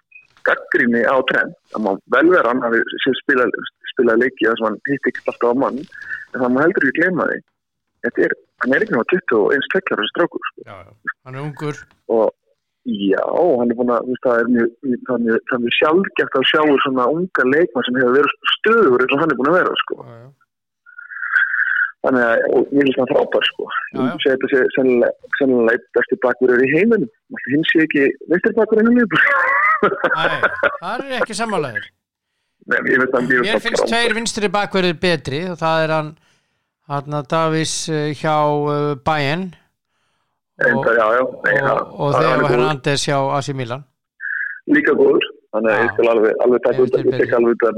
gaggrinni á trend það má vel vera hann hafi spilað spila leiki þar sem hann hitt ekki alltaf á mann en það má heldur ekki gleyma því þetta er, hann er ekki náttúrulega 21 tveklar þessi strákur sko. já, já. hann er ungur og já, hann er búin að það er mjög, það mjög, það mjög sjálfgeft að sjá svona unga leikmann sem hefur verið stöður eins og hann er búin að vera sko. já, já. þannig að, og ég finnst það frábær sko. Ég segi þetta sé sennilega, eitt besti bakverður í heiminum hinn sé ekki veistir bakverður innan liður Nei, það er ekki sammálaður Nei, ég veit að ég mér finnst tveir vinstri bakverðir betri og það er hann hann Davís eh, hjá uh, Bayern og, já, já, nei, og, það- og það- er Theo góður. Hernandez hjá AC Milan? Líka góður. Þannig að ég skal alveg, alveg taka út, ég tek alveg út þar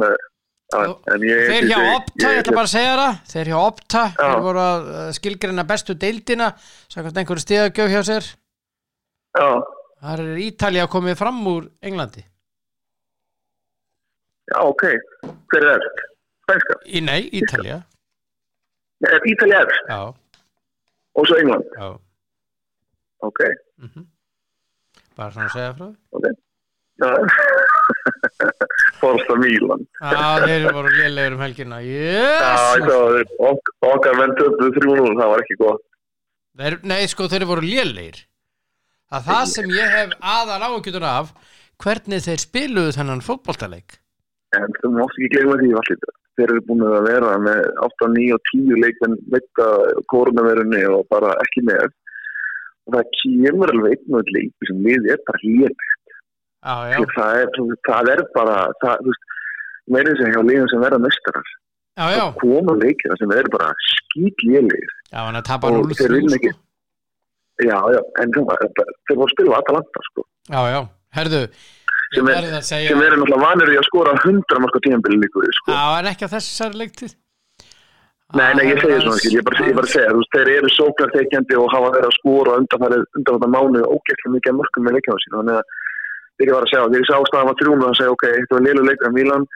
ég, Þeir hjá Opta, ég ætla bara að segja það. Þeir hjá Opta, þeir voru að uh, skilgreina bestu deildina. Sækvæmt einhverju stíðagjöf hjá sér. Já, Það er Ítalía komið fram úr Englandi. Já, ok, hver er eftir? Spænska, Nei, Ítalía. Er Ítalja eftir Já, og svo England, já ok, mm Bara svona að segja frá því. ok, já, Forsta Mílan, Já, þeir voru lélegir um já, Jésus sá þeir, ok, okkar venn töfðu 3-0, það var ekki gott, Þeir, Nei, sko, þeir voru lélegir. Það er það sem ég hef aðal áhugjutun af hvernig þeir spiluðu þennan fótboltaleik. En þú mátt ekki gleyma því allir, þeir eru búin að vera með 8, 9 og 10 leikmenn veita koronaverunni og bara ekki með og það kemur alveg einn og einn leik sem liði er bara Já, já, það það er bara það, meirinn sem hjá liðum sem verða mestarar já, já. Koma leikina sem eru bara skýt að tapa Og 0-3 þeir vinna sko. ekki. já, já, en það var þeir voru að spila á Atalanta sko. Herðu Sem er- að eru náttúrulega vanir í að skora 100 marka tíðanbili líkur sko. Já, en ekki á þessari leiktið nei, nei, ég segi svona skil, ég bara, ég bara segja, þú veist, þeir eru sóknartekjandi og hafa verið að skora undanfærið undanfærið mánu ógæslega mikið að mörgum með leikjáðu sín þannig að ég var að segja, þegar ég sá staðan var þrjúnu að segja, ok, þetta var lélu leikar Milan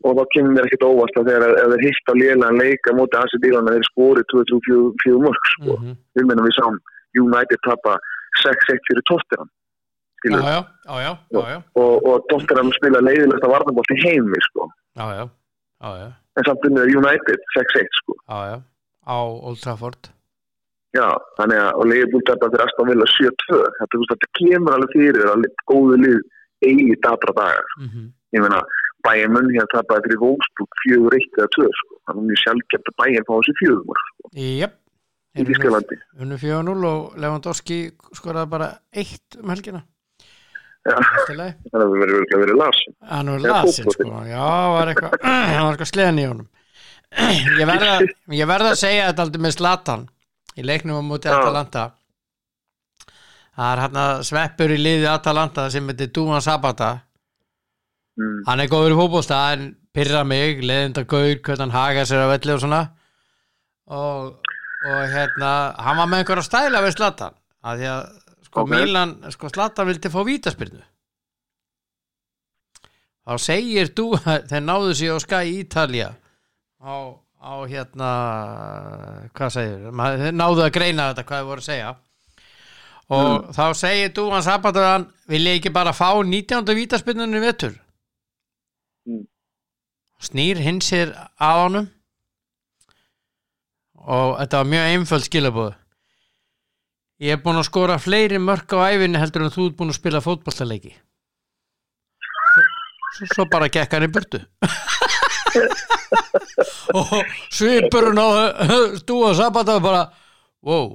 og þá kemur mér ekkert óvast að þegar þeir hitt á lélan leika móti Asi Dílan að þeir skori 2-3-4 mörg sko. Mhm. við mennum við sáum United tapa 6-1 fyrir Tottenham Já, já, já, og, og Tottenham spila leiðilegt að varnabólt í heimi sko. já, já, já, en samt unnið United 6-1 sko. já, já, á Old Trafford. Já, þannig að og leiðbúl tapa fyrir Aston Villa 7-2 þetta, þetta kemur alveg fyrir að góðu lið eigi dabra dagar. Mm ég meina, bæinn munn hér tapaði fyrir Wolfsburg 4-1 eða 2 sko. þannig að mjög sjálfgeft að bæinn fá þessi fjögumur sko, Jep, í Þískalandi unnu 4-0 og Lewandowski skoraði bara eitt um helgina Já. Allt í lagi. Þannig að við verðum verið lasin Hann Eða lasin sko. Já, var eitthvað Hann var eitthvað sleðan í honum. Ég verða, ég verða að segja þetta aldrei með Zlatan. Í leiknum á móti. Atalanta. Það er hann að sveppur í liði Atalanta sem heitir Duan Sabata. Mm. Hann er góður fótbolta en pyrra mig, leðinda gaur hvernig hann haga sér að velli og svona. Og, og hérna hann var með einhverja stæla við Zlatan að því að sko Ok. Milan sko Zlatan vildi fá vítaspyrnu þá segir þú þeir náðu sér á Sky Ítalía á, á hérna hvað segir þeir náðu að greina þetta hvað þið voru að segja og þá segir þú hans Sabataðan vil ég ekki bara fá 19. vítaspyrnunni vettur Mm. snýr hinn sér að honum og þetta var mjög einföld skilabóð ég er búin að skora fleiri mörk á æfinni heldur en þú ert búin að spila fótballtaleiki svo, svo bara gekk hann í burtu. Og svipurinn á stúa sabata var bara wow,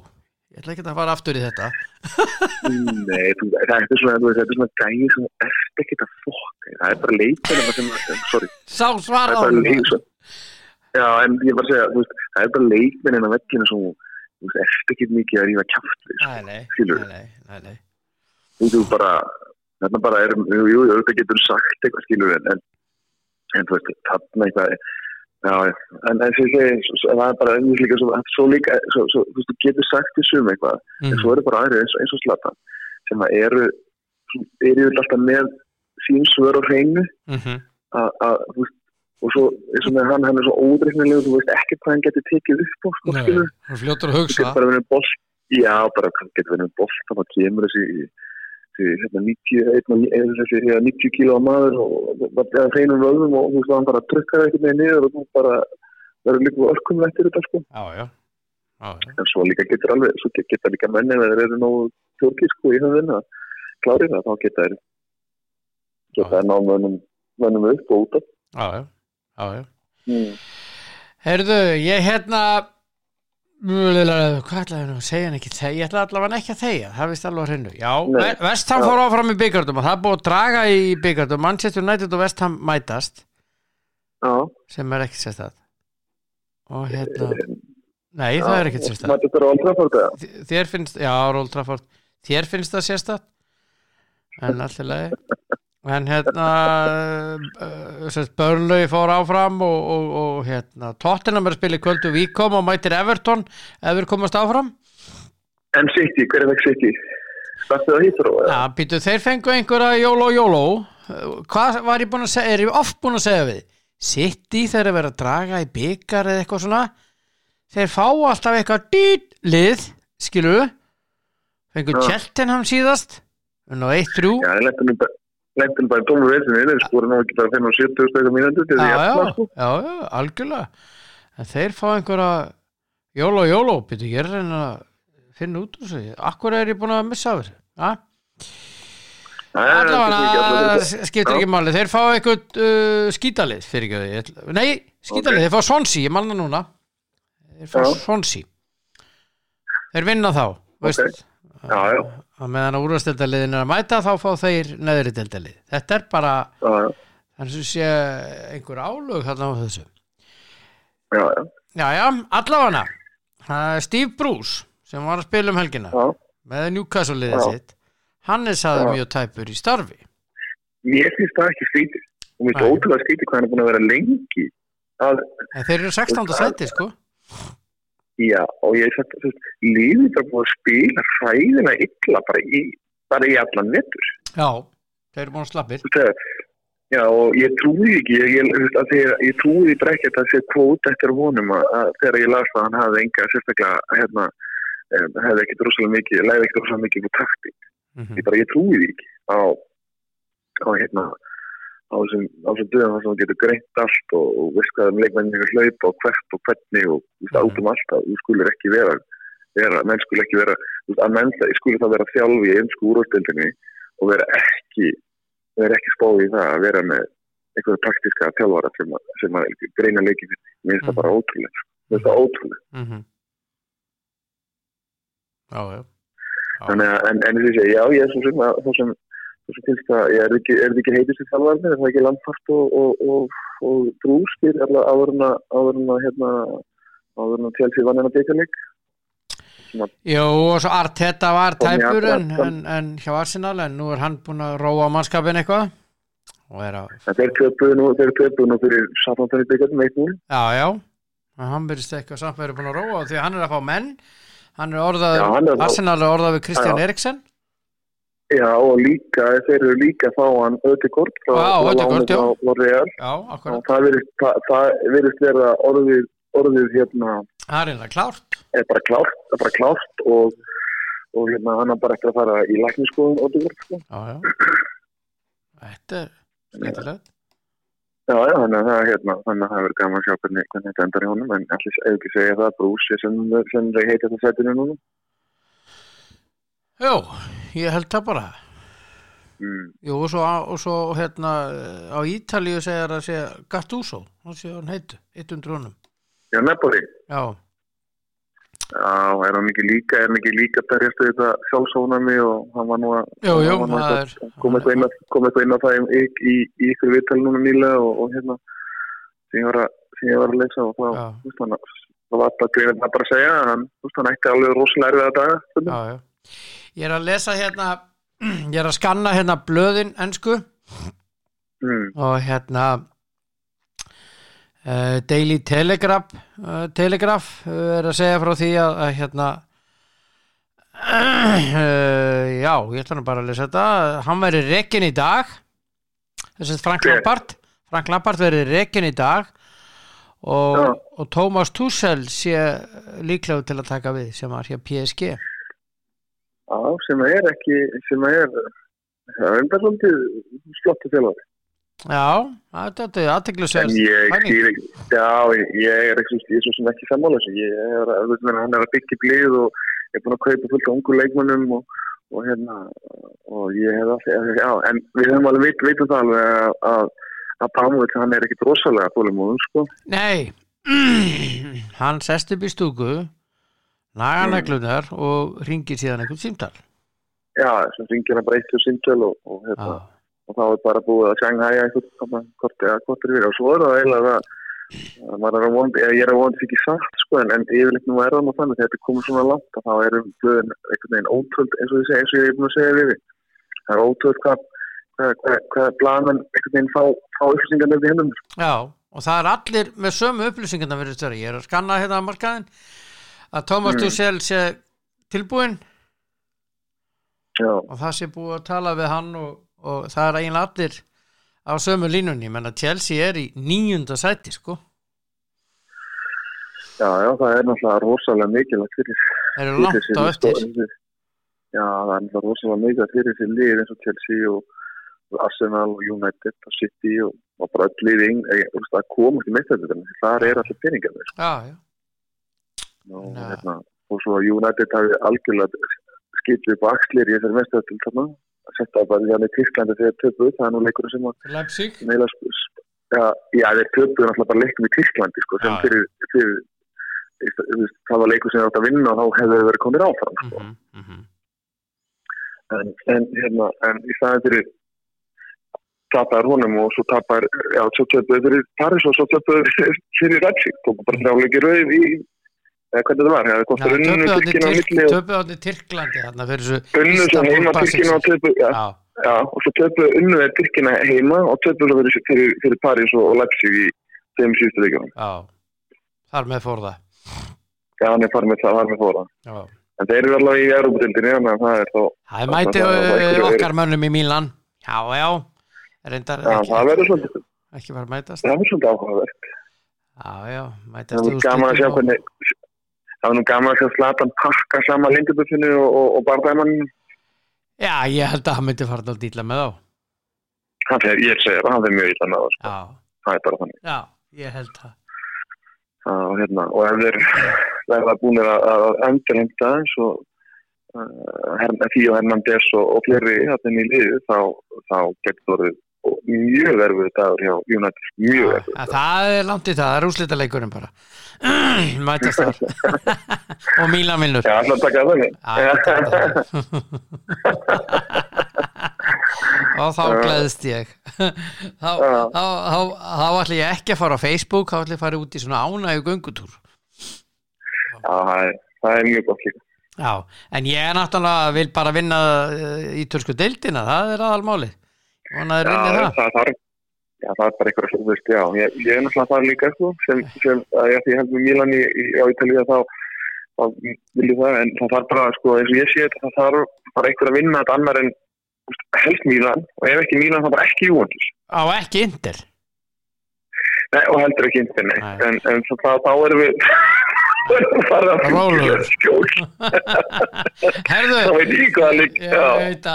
ég ætla ekki að fara aftur í þetta. Nei, það er svona, svona gæði sem ert ekki að fokka það er bara leikmenn sá það svara á leikmenn Já, en ég var að segja, það er bara leikmennin á vegginu sem þú þú veist, ert ekki mikið að rífa kjátt við, sko. Skilur. nei, nei, nei. þú þú bara þarna bara er, jú, jú, þetta getur sagt eitthvað skilur en, en, þú veist, þarna eitthvað já, en en sem ég segi það er bara einnig líka svo, líka þú veist, þú getur sagt því sum eitthvað en Mm. svo eru bara aðri eins, eins og slata sem að eru eru alltaf með sín svör á hreinu Mhm. að, að, þú veist, og svo eins og með hann, hann er svo ódreiknilegur, þú veist ekki hvað hann getur tekið upp á, sko, skilur hann fljótur að hugsa. Getur bara verið boll já, bara hann getur verið boll þá bara kemur þessi, hérna, 90, einn og- eða þessi hérna, 90 kíló maður og það hreinum vöðum og þú veist, hann bara trukkar eitthvað með niður og þú bara verður líka örkum eftir þetta sko. Já, já, já, já. en svo líka getur alveg, svo get- geta líka menni ef þeir eru nógu tjórki sko í höfðin að klári það, þá geta þeir Já. geta þeir ná mönnum mönnum upp og út af. Já, já, já, já. mm. Heyrðu, ég hérna Hvað ætlaði nú að segja hann ekki þegja? Ég ætla allavega ekki að þegja, það vist alveg að hreinu Já. Vestham Já. fór áfram í byggardum og það búið að draga í byggardum Manchester United og Vestham mætast já, sem er ekki sérstætt og hérna Nei, það er Altraford eða? Þér finnst, já, Ról Trafford Þér finnst það sérstætt en allir lagi en hérna uh, Börnlögi fór áfram og, og, og hérna Tottenham er að spila í kvöldu Víkom og mætir Everton. Ef við komast áfram? En City, hver er það City? Startu það hýttur á Já, býtu, þeir fengu einhverja jóló jóló hvað var ég búin að segja er ég oft búin að segja við? City þeir eru verið að draga í byggar eða eitthvað svona. Þeir fá alltaf eitthvað dýt lið, skilur fengu. Cheltenham síðast. Unn og 1-3 Já, ég lentum bara lentum bara í tómur veitinu, þeir skora nú ekki bara 5 og 70 stöðum mínundu til því að já, sko. já, já, algjörlega. En þeir fá einhverja jóló jóló, býtu, ég er að reyna að finna út úr þessu, akkur er ég búin að missa það ekki allavega, skiptir ekki máli. Þeir fá eitthvað uh, skítalið fyrir ekki ég ætla- nei, skítalið, Ok. þeir fá Swansea ég manna núna. Þeir fá. Swansea. Þeir vinna þá veist, Já, já, að meðan að úrvastildaliðin er að mæta þá fá þeir neðri dildalið þetta er bara, þannig að sé einhver álög þarna á þessu. Já, já, já, já, er Steve Bruce sem var að spila um helgina já. með Newcastle liðið Já. sitt. Hann er saði Já. mjög tæpur í starfi. Mér finnst það ekki skrítið. Og mér finnst ótrúlega skrítið hvað hann er búin að vera lengi. Að, þeir eru 16. seti sko já, og ég sagt, þú veist, lífið er búin að spila hræðina illa bara í, bara í allan nettur. já, þeir eru búin að veist, Já, og ég trúi ekki, ég, ég, þegar, ég trúi bara ekki að það sé kvót eftir honum að, að þegar ég las það að hann hafði enga sérstaklega, hérna, hefði ekkit rosalega mikið, leiði ekkit rosalega mikið úr taktík. mm Ég bara, ég trúi ekki á, á hérna, á þessum, döðum þar sem þú getur greint allt og, og veist hvað um leikmennin er hlaupa og hvert og hvernig og þú veist, Mhm. átum allt að þú skulir ekki vera, vera menn skul ekki vera, þú veist, að menn það, skuli það vera þjálfi í einsku úrvastildinni og vera ekki, vera ekki spáði í það að vera með einhverja praktiska þjálfara sem, að- sem að greina fyrir. Mér finnst það Mhm. bara ótrúlega, sko. mér finnst það ótrúlega. -hmm. já, já. Þannig að, en, en þessi, já, ég er svo sem að það sem, það sem er ekki, er ekki heitist í þjálfarnir, er það ekki landfart og, og, og, og drústir allar áður en að, áður en að, hérna, vann en að byggjarleik. Jú, og svo Arteta var tæpur en, en, en hjá Arsenal en nú er hann búin að róa mannskapin eitthvað og er töpuðu nú, þeir töpuðu nú fyrir í byggjarnum eitt núl. já, já en hann byrjist eitthvað verið búin að róa því hann er að fá menn hann er orðað, er Arsenal er orðað við Kristján Já. Eriksen Já, og líka, þeir eru líka að fá hann Ödegård frá, frá- frá Real. Og það það, það virðist vera orðið, orðið hérna, það er einlega klárt er bara klárt, er bara klárt og, og hérna, hann er bara eftir að fara í lækniskoðun Ödegård, sko. þetta er skemmtilegt Já, já, þannig að það er hérna, þannig að það verður gaman að sjá hvernig, hvernig þetta endar í honum, en allir ekki segja það, Brús er sem, sem þeir heita þetta sætinu núna. Jú, ég held það bara. Mm. Jú, og svo, á- og svo hérna á Ítalíu segir að segja Gattuso, hann sé hann heitu, 100 honum. Já, Napoli, Já, já, er hann ekki líka, er hann ekki líka berjast við þetta sjálfsónami og hann var nú að, jú, hann var nú það að koma eitthvað inn, að- kom inn á það í, ykkur viðtal núna nýlega og, og hérna, sem ég var að, að lesa og það, Já. veist, hann, það var bara, það að segja, að hann, hann ætti alveg rosalega erfið að daga, já, já Ég er að lesa hérna ég er að skanna hérna blöðin ennsku Mm. og hérna uh, Daily Telegraph uh, Telegraph uh, er að segja frá því að, að hérna já, ég ætla nú bara að lesa þetta. Hann verið rekin í dag. Þess að Frank? Lampard. Frank Lampard verið rekin í dag. Og, og Thomas Tuchel sé líklegur til að taka við sem var hér PSG Já, sem er ekki, sem er, er svolítið slottu þjálfari. já, þetta er aðteglu En ég skýr ekki, já, ég er ekki, ég er svo sem ekki sammála þessu. Ég er, að- þú veist, meina, hann er að byggja blíð og ég er búin að kaupa fullt af ungu leikmönnum og, og hérna, og ég hef alltaf, já, en við höfum alveg veit, veitum það alveg að, að, Pamovits, hann er ekkit rosalega þólumóðum, sko. Nei, hann sest upp í stúku laga neglunar og ringir síðan einhvern símtal. Já, sem ringir hann bara eitt og sintöl og, og Já, og þá er bara búið að Shanghai einhvern hvort eða hvort er við og svo er það eiginlega að að eða ég er að vonandi ekki satt sko en, en yfirleitt nú er það nú þannig þegar þetta komið svona langt þá erum blöðin einhvern veginn ótröld eins og ég segi, eins og ég er búin að segja við það er ótröld hvað, hvað, planan einhvern veginn fá, fá upplýsingar nefnir hennum. Já, og það er allir með sömu upplýsingarna verið störi. Ég er að skanna hérna að markaðin að Thomas Mm. Tuchel sé tilbúinn já, og það sé búið að tala við hann og, og það er eiginlega allir á sömu línunni, menn að Chelsea er í nýjunda sæti, sko. já, já, það er náttúrulega rosalega mikilvægt fyrir Þeir eru fyrir langt á eftir. þessi- Já, það er náttúrulega rosalega mikilvægt fyrir þessi lið eins og Chelsea og, Arsenal og United og City og, og bara öll lið inn, e, að komast í meistættuðinu, það er alltaf peningar sko. Já, já, og, Já. hérna, og svo að United hafi algjörlega skipið upp axlir í þessari meistættuðinu þarna að setja bara hérna í Tísklandi þegar töpuð, það er nú leikur sem að Leipzig. neila já, já, þeir töpuð náttúrulega bara leikum í Tísklandi sko, sem fyrir, fyrir, það var leikur sem þeir átt að vinna og þá hefur þeir verið komið áfram sko. mm -hmm. en, en, hérna, en í staðin fyrir tapar honum og svo tapar já, svo töpuð fyrir Paris og svo töpuð fyrir, Leipzig og bara þrjáleiki rauð í eða hvernig það var, það kostar unnu Tyrkina á milli og Töpuð átni Tyrklandi, þarna fyrir þessu unnu Istanbul heima. Tyrkina og töpuð já, Já, já, og svo töpuð unnu þeir Tyrkina heima og töpuð svo fyrir, fyrir, fyrir Paris og, og Leipzig í þeim síðustu leikunum já, þar með fór það. já, hann er farið með það, var með fóra Já. en þeir eru allavega í Európa-dildinni þannig að það er þá, Það er mæti Það- það- það- uh, það- okkar mönnum í Mílan. Já, já, reyndar já, það verður svolítið ekki að mætast. það verður svolítið áhugavert Já, já, Það mætast var gaman að sjá hvernig það var nú gaman að sjá Zlatan pakka sama lindaböfinu og, og, og barndæmann Já, ég held að hann myndi fara að dýla með hann fer, ég segir það, hann er mjög illa með það sko. Það er bara þannig já, ég held það. og, hérna, og ef þeir verða búinir að, endurhengta og uh, Tíu Hernandez og, fleiri þarna í liðu þá, þá getur það mjög verfið dagur hjá United mjög verfið en það er langt í það, það er úslita leikurinn bara. mætast þar. og Mílan vinnur. Já, alltaf það ég tek það. og þá gleðist ég þá, ætla ég ekki að fara á Facebook þá ætla ég að fara út í svona ánægu göngutúr Já, það er, mjög gott líka já, en ég er náttúrulega vil bara vinna uh, í törsku deildina það er aðalmáli og það vinnið Já, það það þarf Já, það er bara eitthvað svo, þú veist, já, ég, ég er náttúrulega það líka, sko, sem, sem að ég, ég held með Mílan í, í, á Ítalíða þá, þá vil ég það, en það þarf bara, sko, eins og ég sé þetta, það þarf bara einhver að vinna þetta annar en þú veist, helst Mílan, og ef ekki Mílan, þá bara ekki Júvendis. á ekki indir Nei, og heldur ekki Inter, nei, Nei. en, en þá, þá erum við, farið að Rólegur. skjól, herðu. Þá veit ég hvað líka,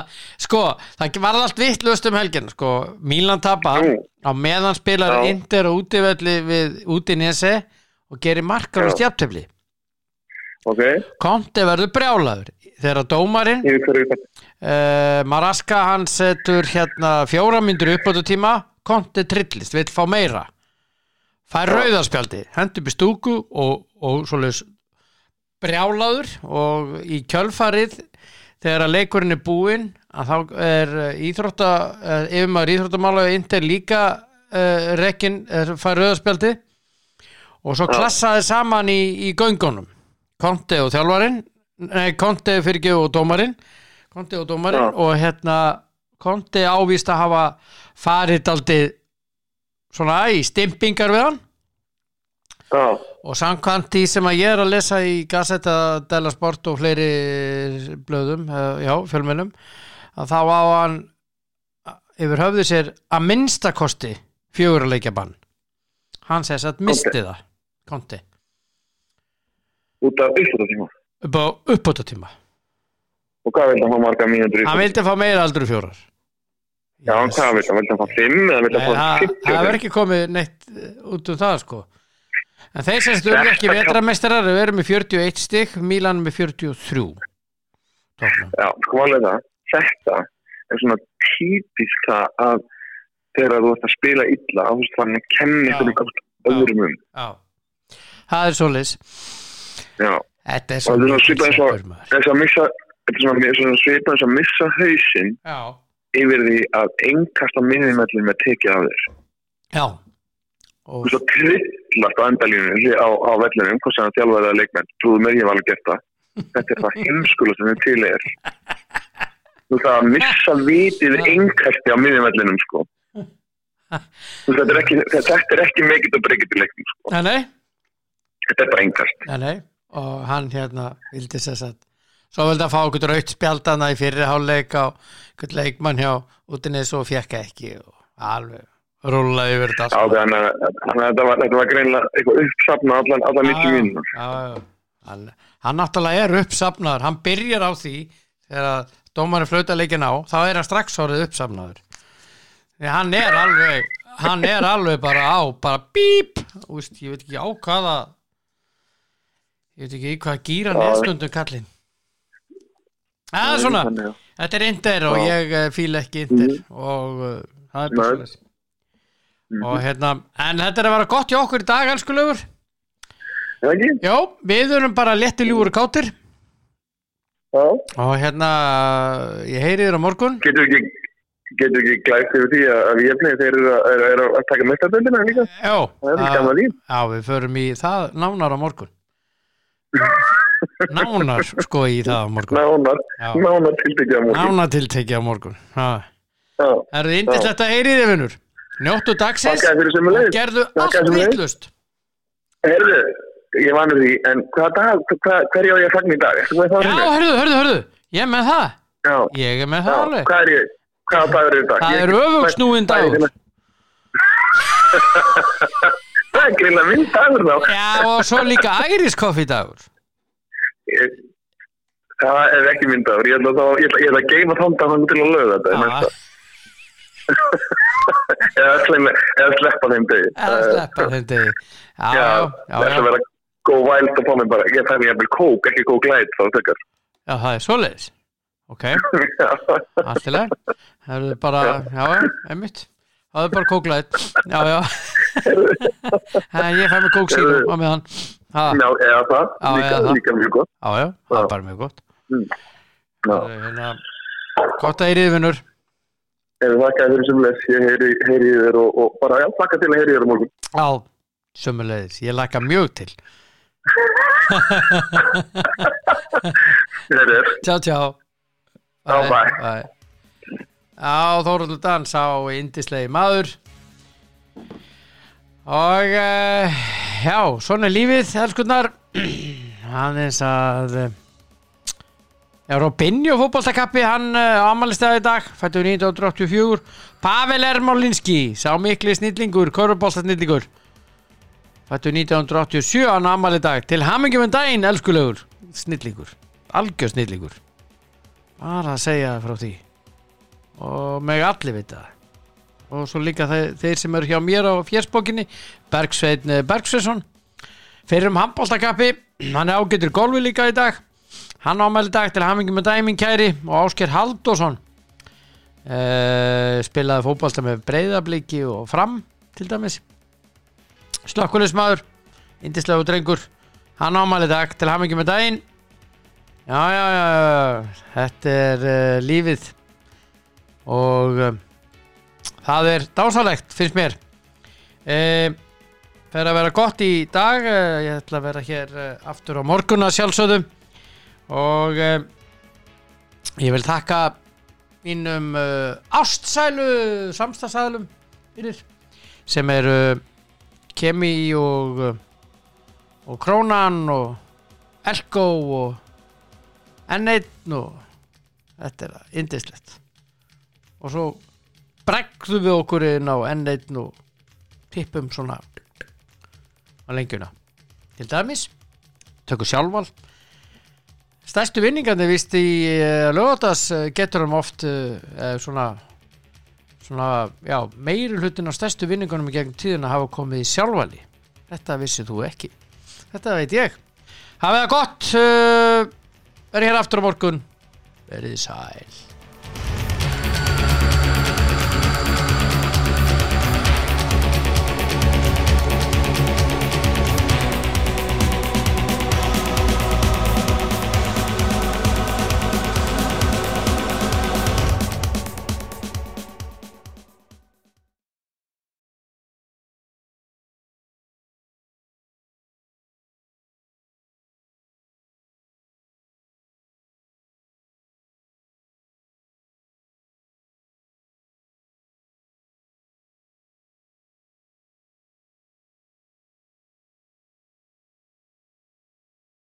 að, sko, það var allt vittlust um helgin, sko, Mílan tapar. Á meðan spilar Já. Inter og útivelli við útinesi og gerir markar og Já. stjaftöfli ok, Konti verður brjálaður þegar dómarinn uh, Maraska hann setur hérna fjóra myndur upp á þetta tíma Konti trillist, vill fá meira. Fær rauðarspjaldi hendur í stúku og, og svoleiðis brjálaður og í kjölfarið þegar að leikurinn er búinn að þá er eh, íþrótta uh, yfirmaður íþróttamála Inter líka uh, rekkin, uh, fær rauðarspjaldi og svo klassaði saman í, í göngunum. Konti og þjálfarinn nei, Konti fyrir og dómarinn. Konti og dómarinn Já. og hérna Konti ávíst að hafa farið daldið svona í stimpingar við hann. Já, og samkvæmt því sem að ég er að lesa í Gazeta della Sport og fleiri blöðum, eh, já, fjölmennum að þá á hann yfir höfðu sér að minnstakosti fjögur að leikja bann. Hann sess að misti það Konti, út af uppfóttatíma, upp á uppbótatíma og hvað vil það fá marga mínútur í hann vildi fá meira aldur en fjórar. Já, en hvað vil það, vil það fá 5 eða vil Nei, það fá það 50? það verður ekki komið neitt eh, út um það sko en þeir sem stöður ekki vetrameistarar við erum með 41 stygg, Mílan með 43 tóknum Já, sko alveg það, þetta er svona típisk það að þegar þú ert að spila illa þannig að kenni einhvern öðrum um. Já, það er svoleiðis. Já, Þetta er Og þetta er svona svipað eins og- missa, hausinn Já, yfir því að engasta minnumellin með tekið af þér. já og, að trillast á endalínu á, á vellinum, hvað sem það þjálfaði að leikmenn, trúðu með ég var alveg gert það. Þetta er það heimskula sem þið til er. þú veist að missa vitið einnkæsti á miðjumvellinum sko Þú veist, þetta er ekki, ekki mikið að breyka til leiknum sko. Nei, nei, þetta er bara nei og hann hérna vildi sér satt svo vildi að fá okkur raut spjaldana í fyrri hálfleik á okkur leikmann hjá útinnes og fekk ekki og alveg rúlaði yfir þetta Já, allt. þannig að þannig að þetta var, var greinlega eitthvað uppsafna allan, allan 90 mínútur já, já. Hann, hann náttúrulega er uppsafnaður hann byrjar á því þegar dómarinn flauta leikin á þá er hann strax orðið uppsafnaður því hann er alveg hann er alveg bara á bara bíp, Úst, ég veit ekki á hvaða ég veit ekki í hvaða gýra Já. neðstundum kallinn Það er svona, Þannig að- þetta er Inder og Já. ég uh, fíla ekki Inder og uh, það er bara Nei. Svoleiðis. og hérna, en þetta er að vera gott hjá okkur í dag, elskulegur Já, við erum bara létti ljúur kátir Já. og hérna ég heyri þér á morgun Getur ekki, getur ekki glæst yfir því að, við þeir eru að, eru, eru að taka mestaböndina líka? Já, Það er að- já, við förum í það nánar á morgun Nánar sko í það á morgun Nánar, nánar tilbyggja á morgun. Nánar tiltekið á morgun Ha. Já. Er þið indislegt að heyri þið vinnur Njóttu dagsins leið. Gerðu allt vittlust Herðu, ég vanur því, en hvað dag, hvað, hverju á ég fagna í dag? Já, hörðu, hörðu, hörðu Ég er með það Já. Ég er með Já, það alveg hvað er ég? Hvaða dagur er í dag? Það er öfugsnúinn Hvað er dagur. hérna? Það er greinlega minn dagur þá. Já, og svo líka æriskoffi dagur Ég- Það er ekki minn dagur. Ég ætla, að geima þann dag til að löða þetta. Eða sleppa þeim degi. eða sleppa þeim degi. Já, það er að vera góð væld að fá mig bara. Ég fæði jafnvel kók, ekki kók læt, þá tökkar. já, það er svoleiðis. Ok, allt í leið Það er bara, já, einmitt. Það er bara kóklæð Já, já. En Ég fæ mig kóksíru á meðan. Ha, Já, eða það. Líka, líka mjög gott. Já, já, það er bara mjög gott. Já. Það er Hérna, Gott að eyrið vinnur Ef þakka fyrir sem les, ég heyri, heyri þér og, og bara, já, þakka til að heyri þér á morgun. Já, sömulegis, ég laka mjög til. Heyri þér. Tjá, tjá Já, bye. Já, Þóruldur Dan sá indislegi maður. Og uh, já, svona er lífið elskunnar hann eins að já, Robinho fótboltakappi hann uh, ámælistæði í dag, fættur 1984 Pavel Ermolinski sá mikli snillingur, korfuboltasnillingur fættur 1987 hann ámæli dag, til hamingjum en daginn elskulegur, snillingur algjör snillingur. Bara að segja frá því. Og meg allir vita. Og svo líka þeir, þeir sem eru hjá mér á fjersbókinni Bergsveitn Bergsveitsson fyrir um handbóltakappi hann ágættur golfi líka í dag hann ámæli dag til hamingi með dæming kæri og Ásker Halldórsson uh, spilaði fótbolta með breyðabliki og fram til dæmis. Slökkulismadur indislegu drengur hann ámæli dag til hamingi með dæin já já já, já þetta er uh, lífið og uh, það er dásalegt finnst mér. Uh, fer að vera gott í dag ég ætla að vera hér aftur á morgunna sjálfsögðu og uh, ég vil þakka mínum uh, ástsælu samstagsæðlum sem eru Kemi og uh, og Krónan og Elko og N1 og þetta er indislegt og svo bregðum við okkur inn á N1 og tippum svona á lengjuna. Til dæmis tökum sjálfval stærstu vinningandi vist í uh, lögatas uh, getur hann oft uh, svona svona, já, meiri hlutin á stærstu vinningunum í gegn tíðina hafa komið í sjálfvali þetta vissið þú ekki. Þetta veit ég. Hafið það gott uh, verið hér aftur á morgun. Verið sæl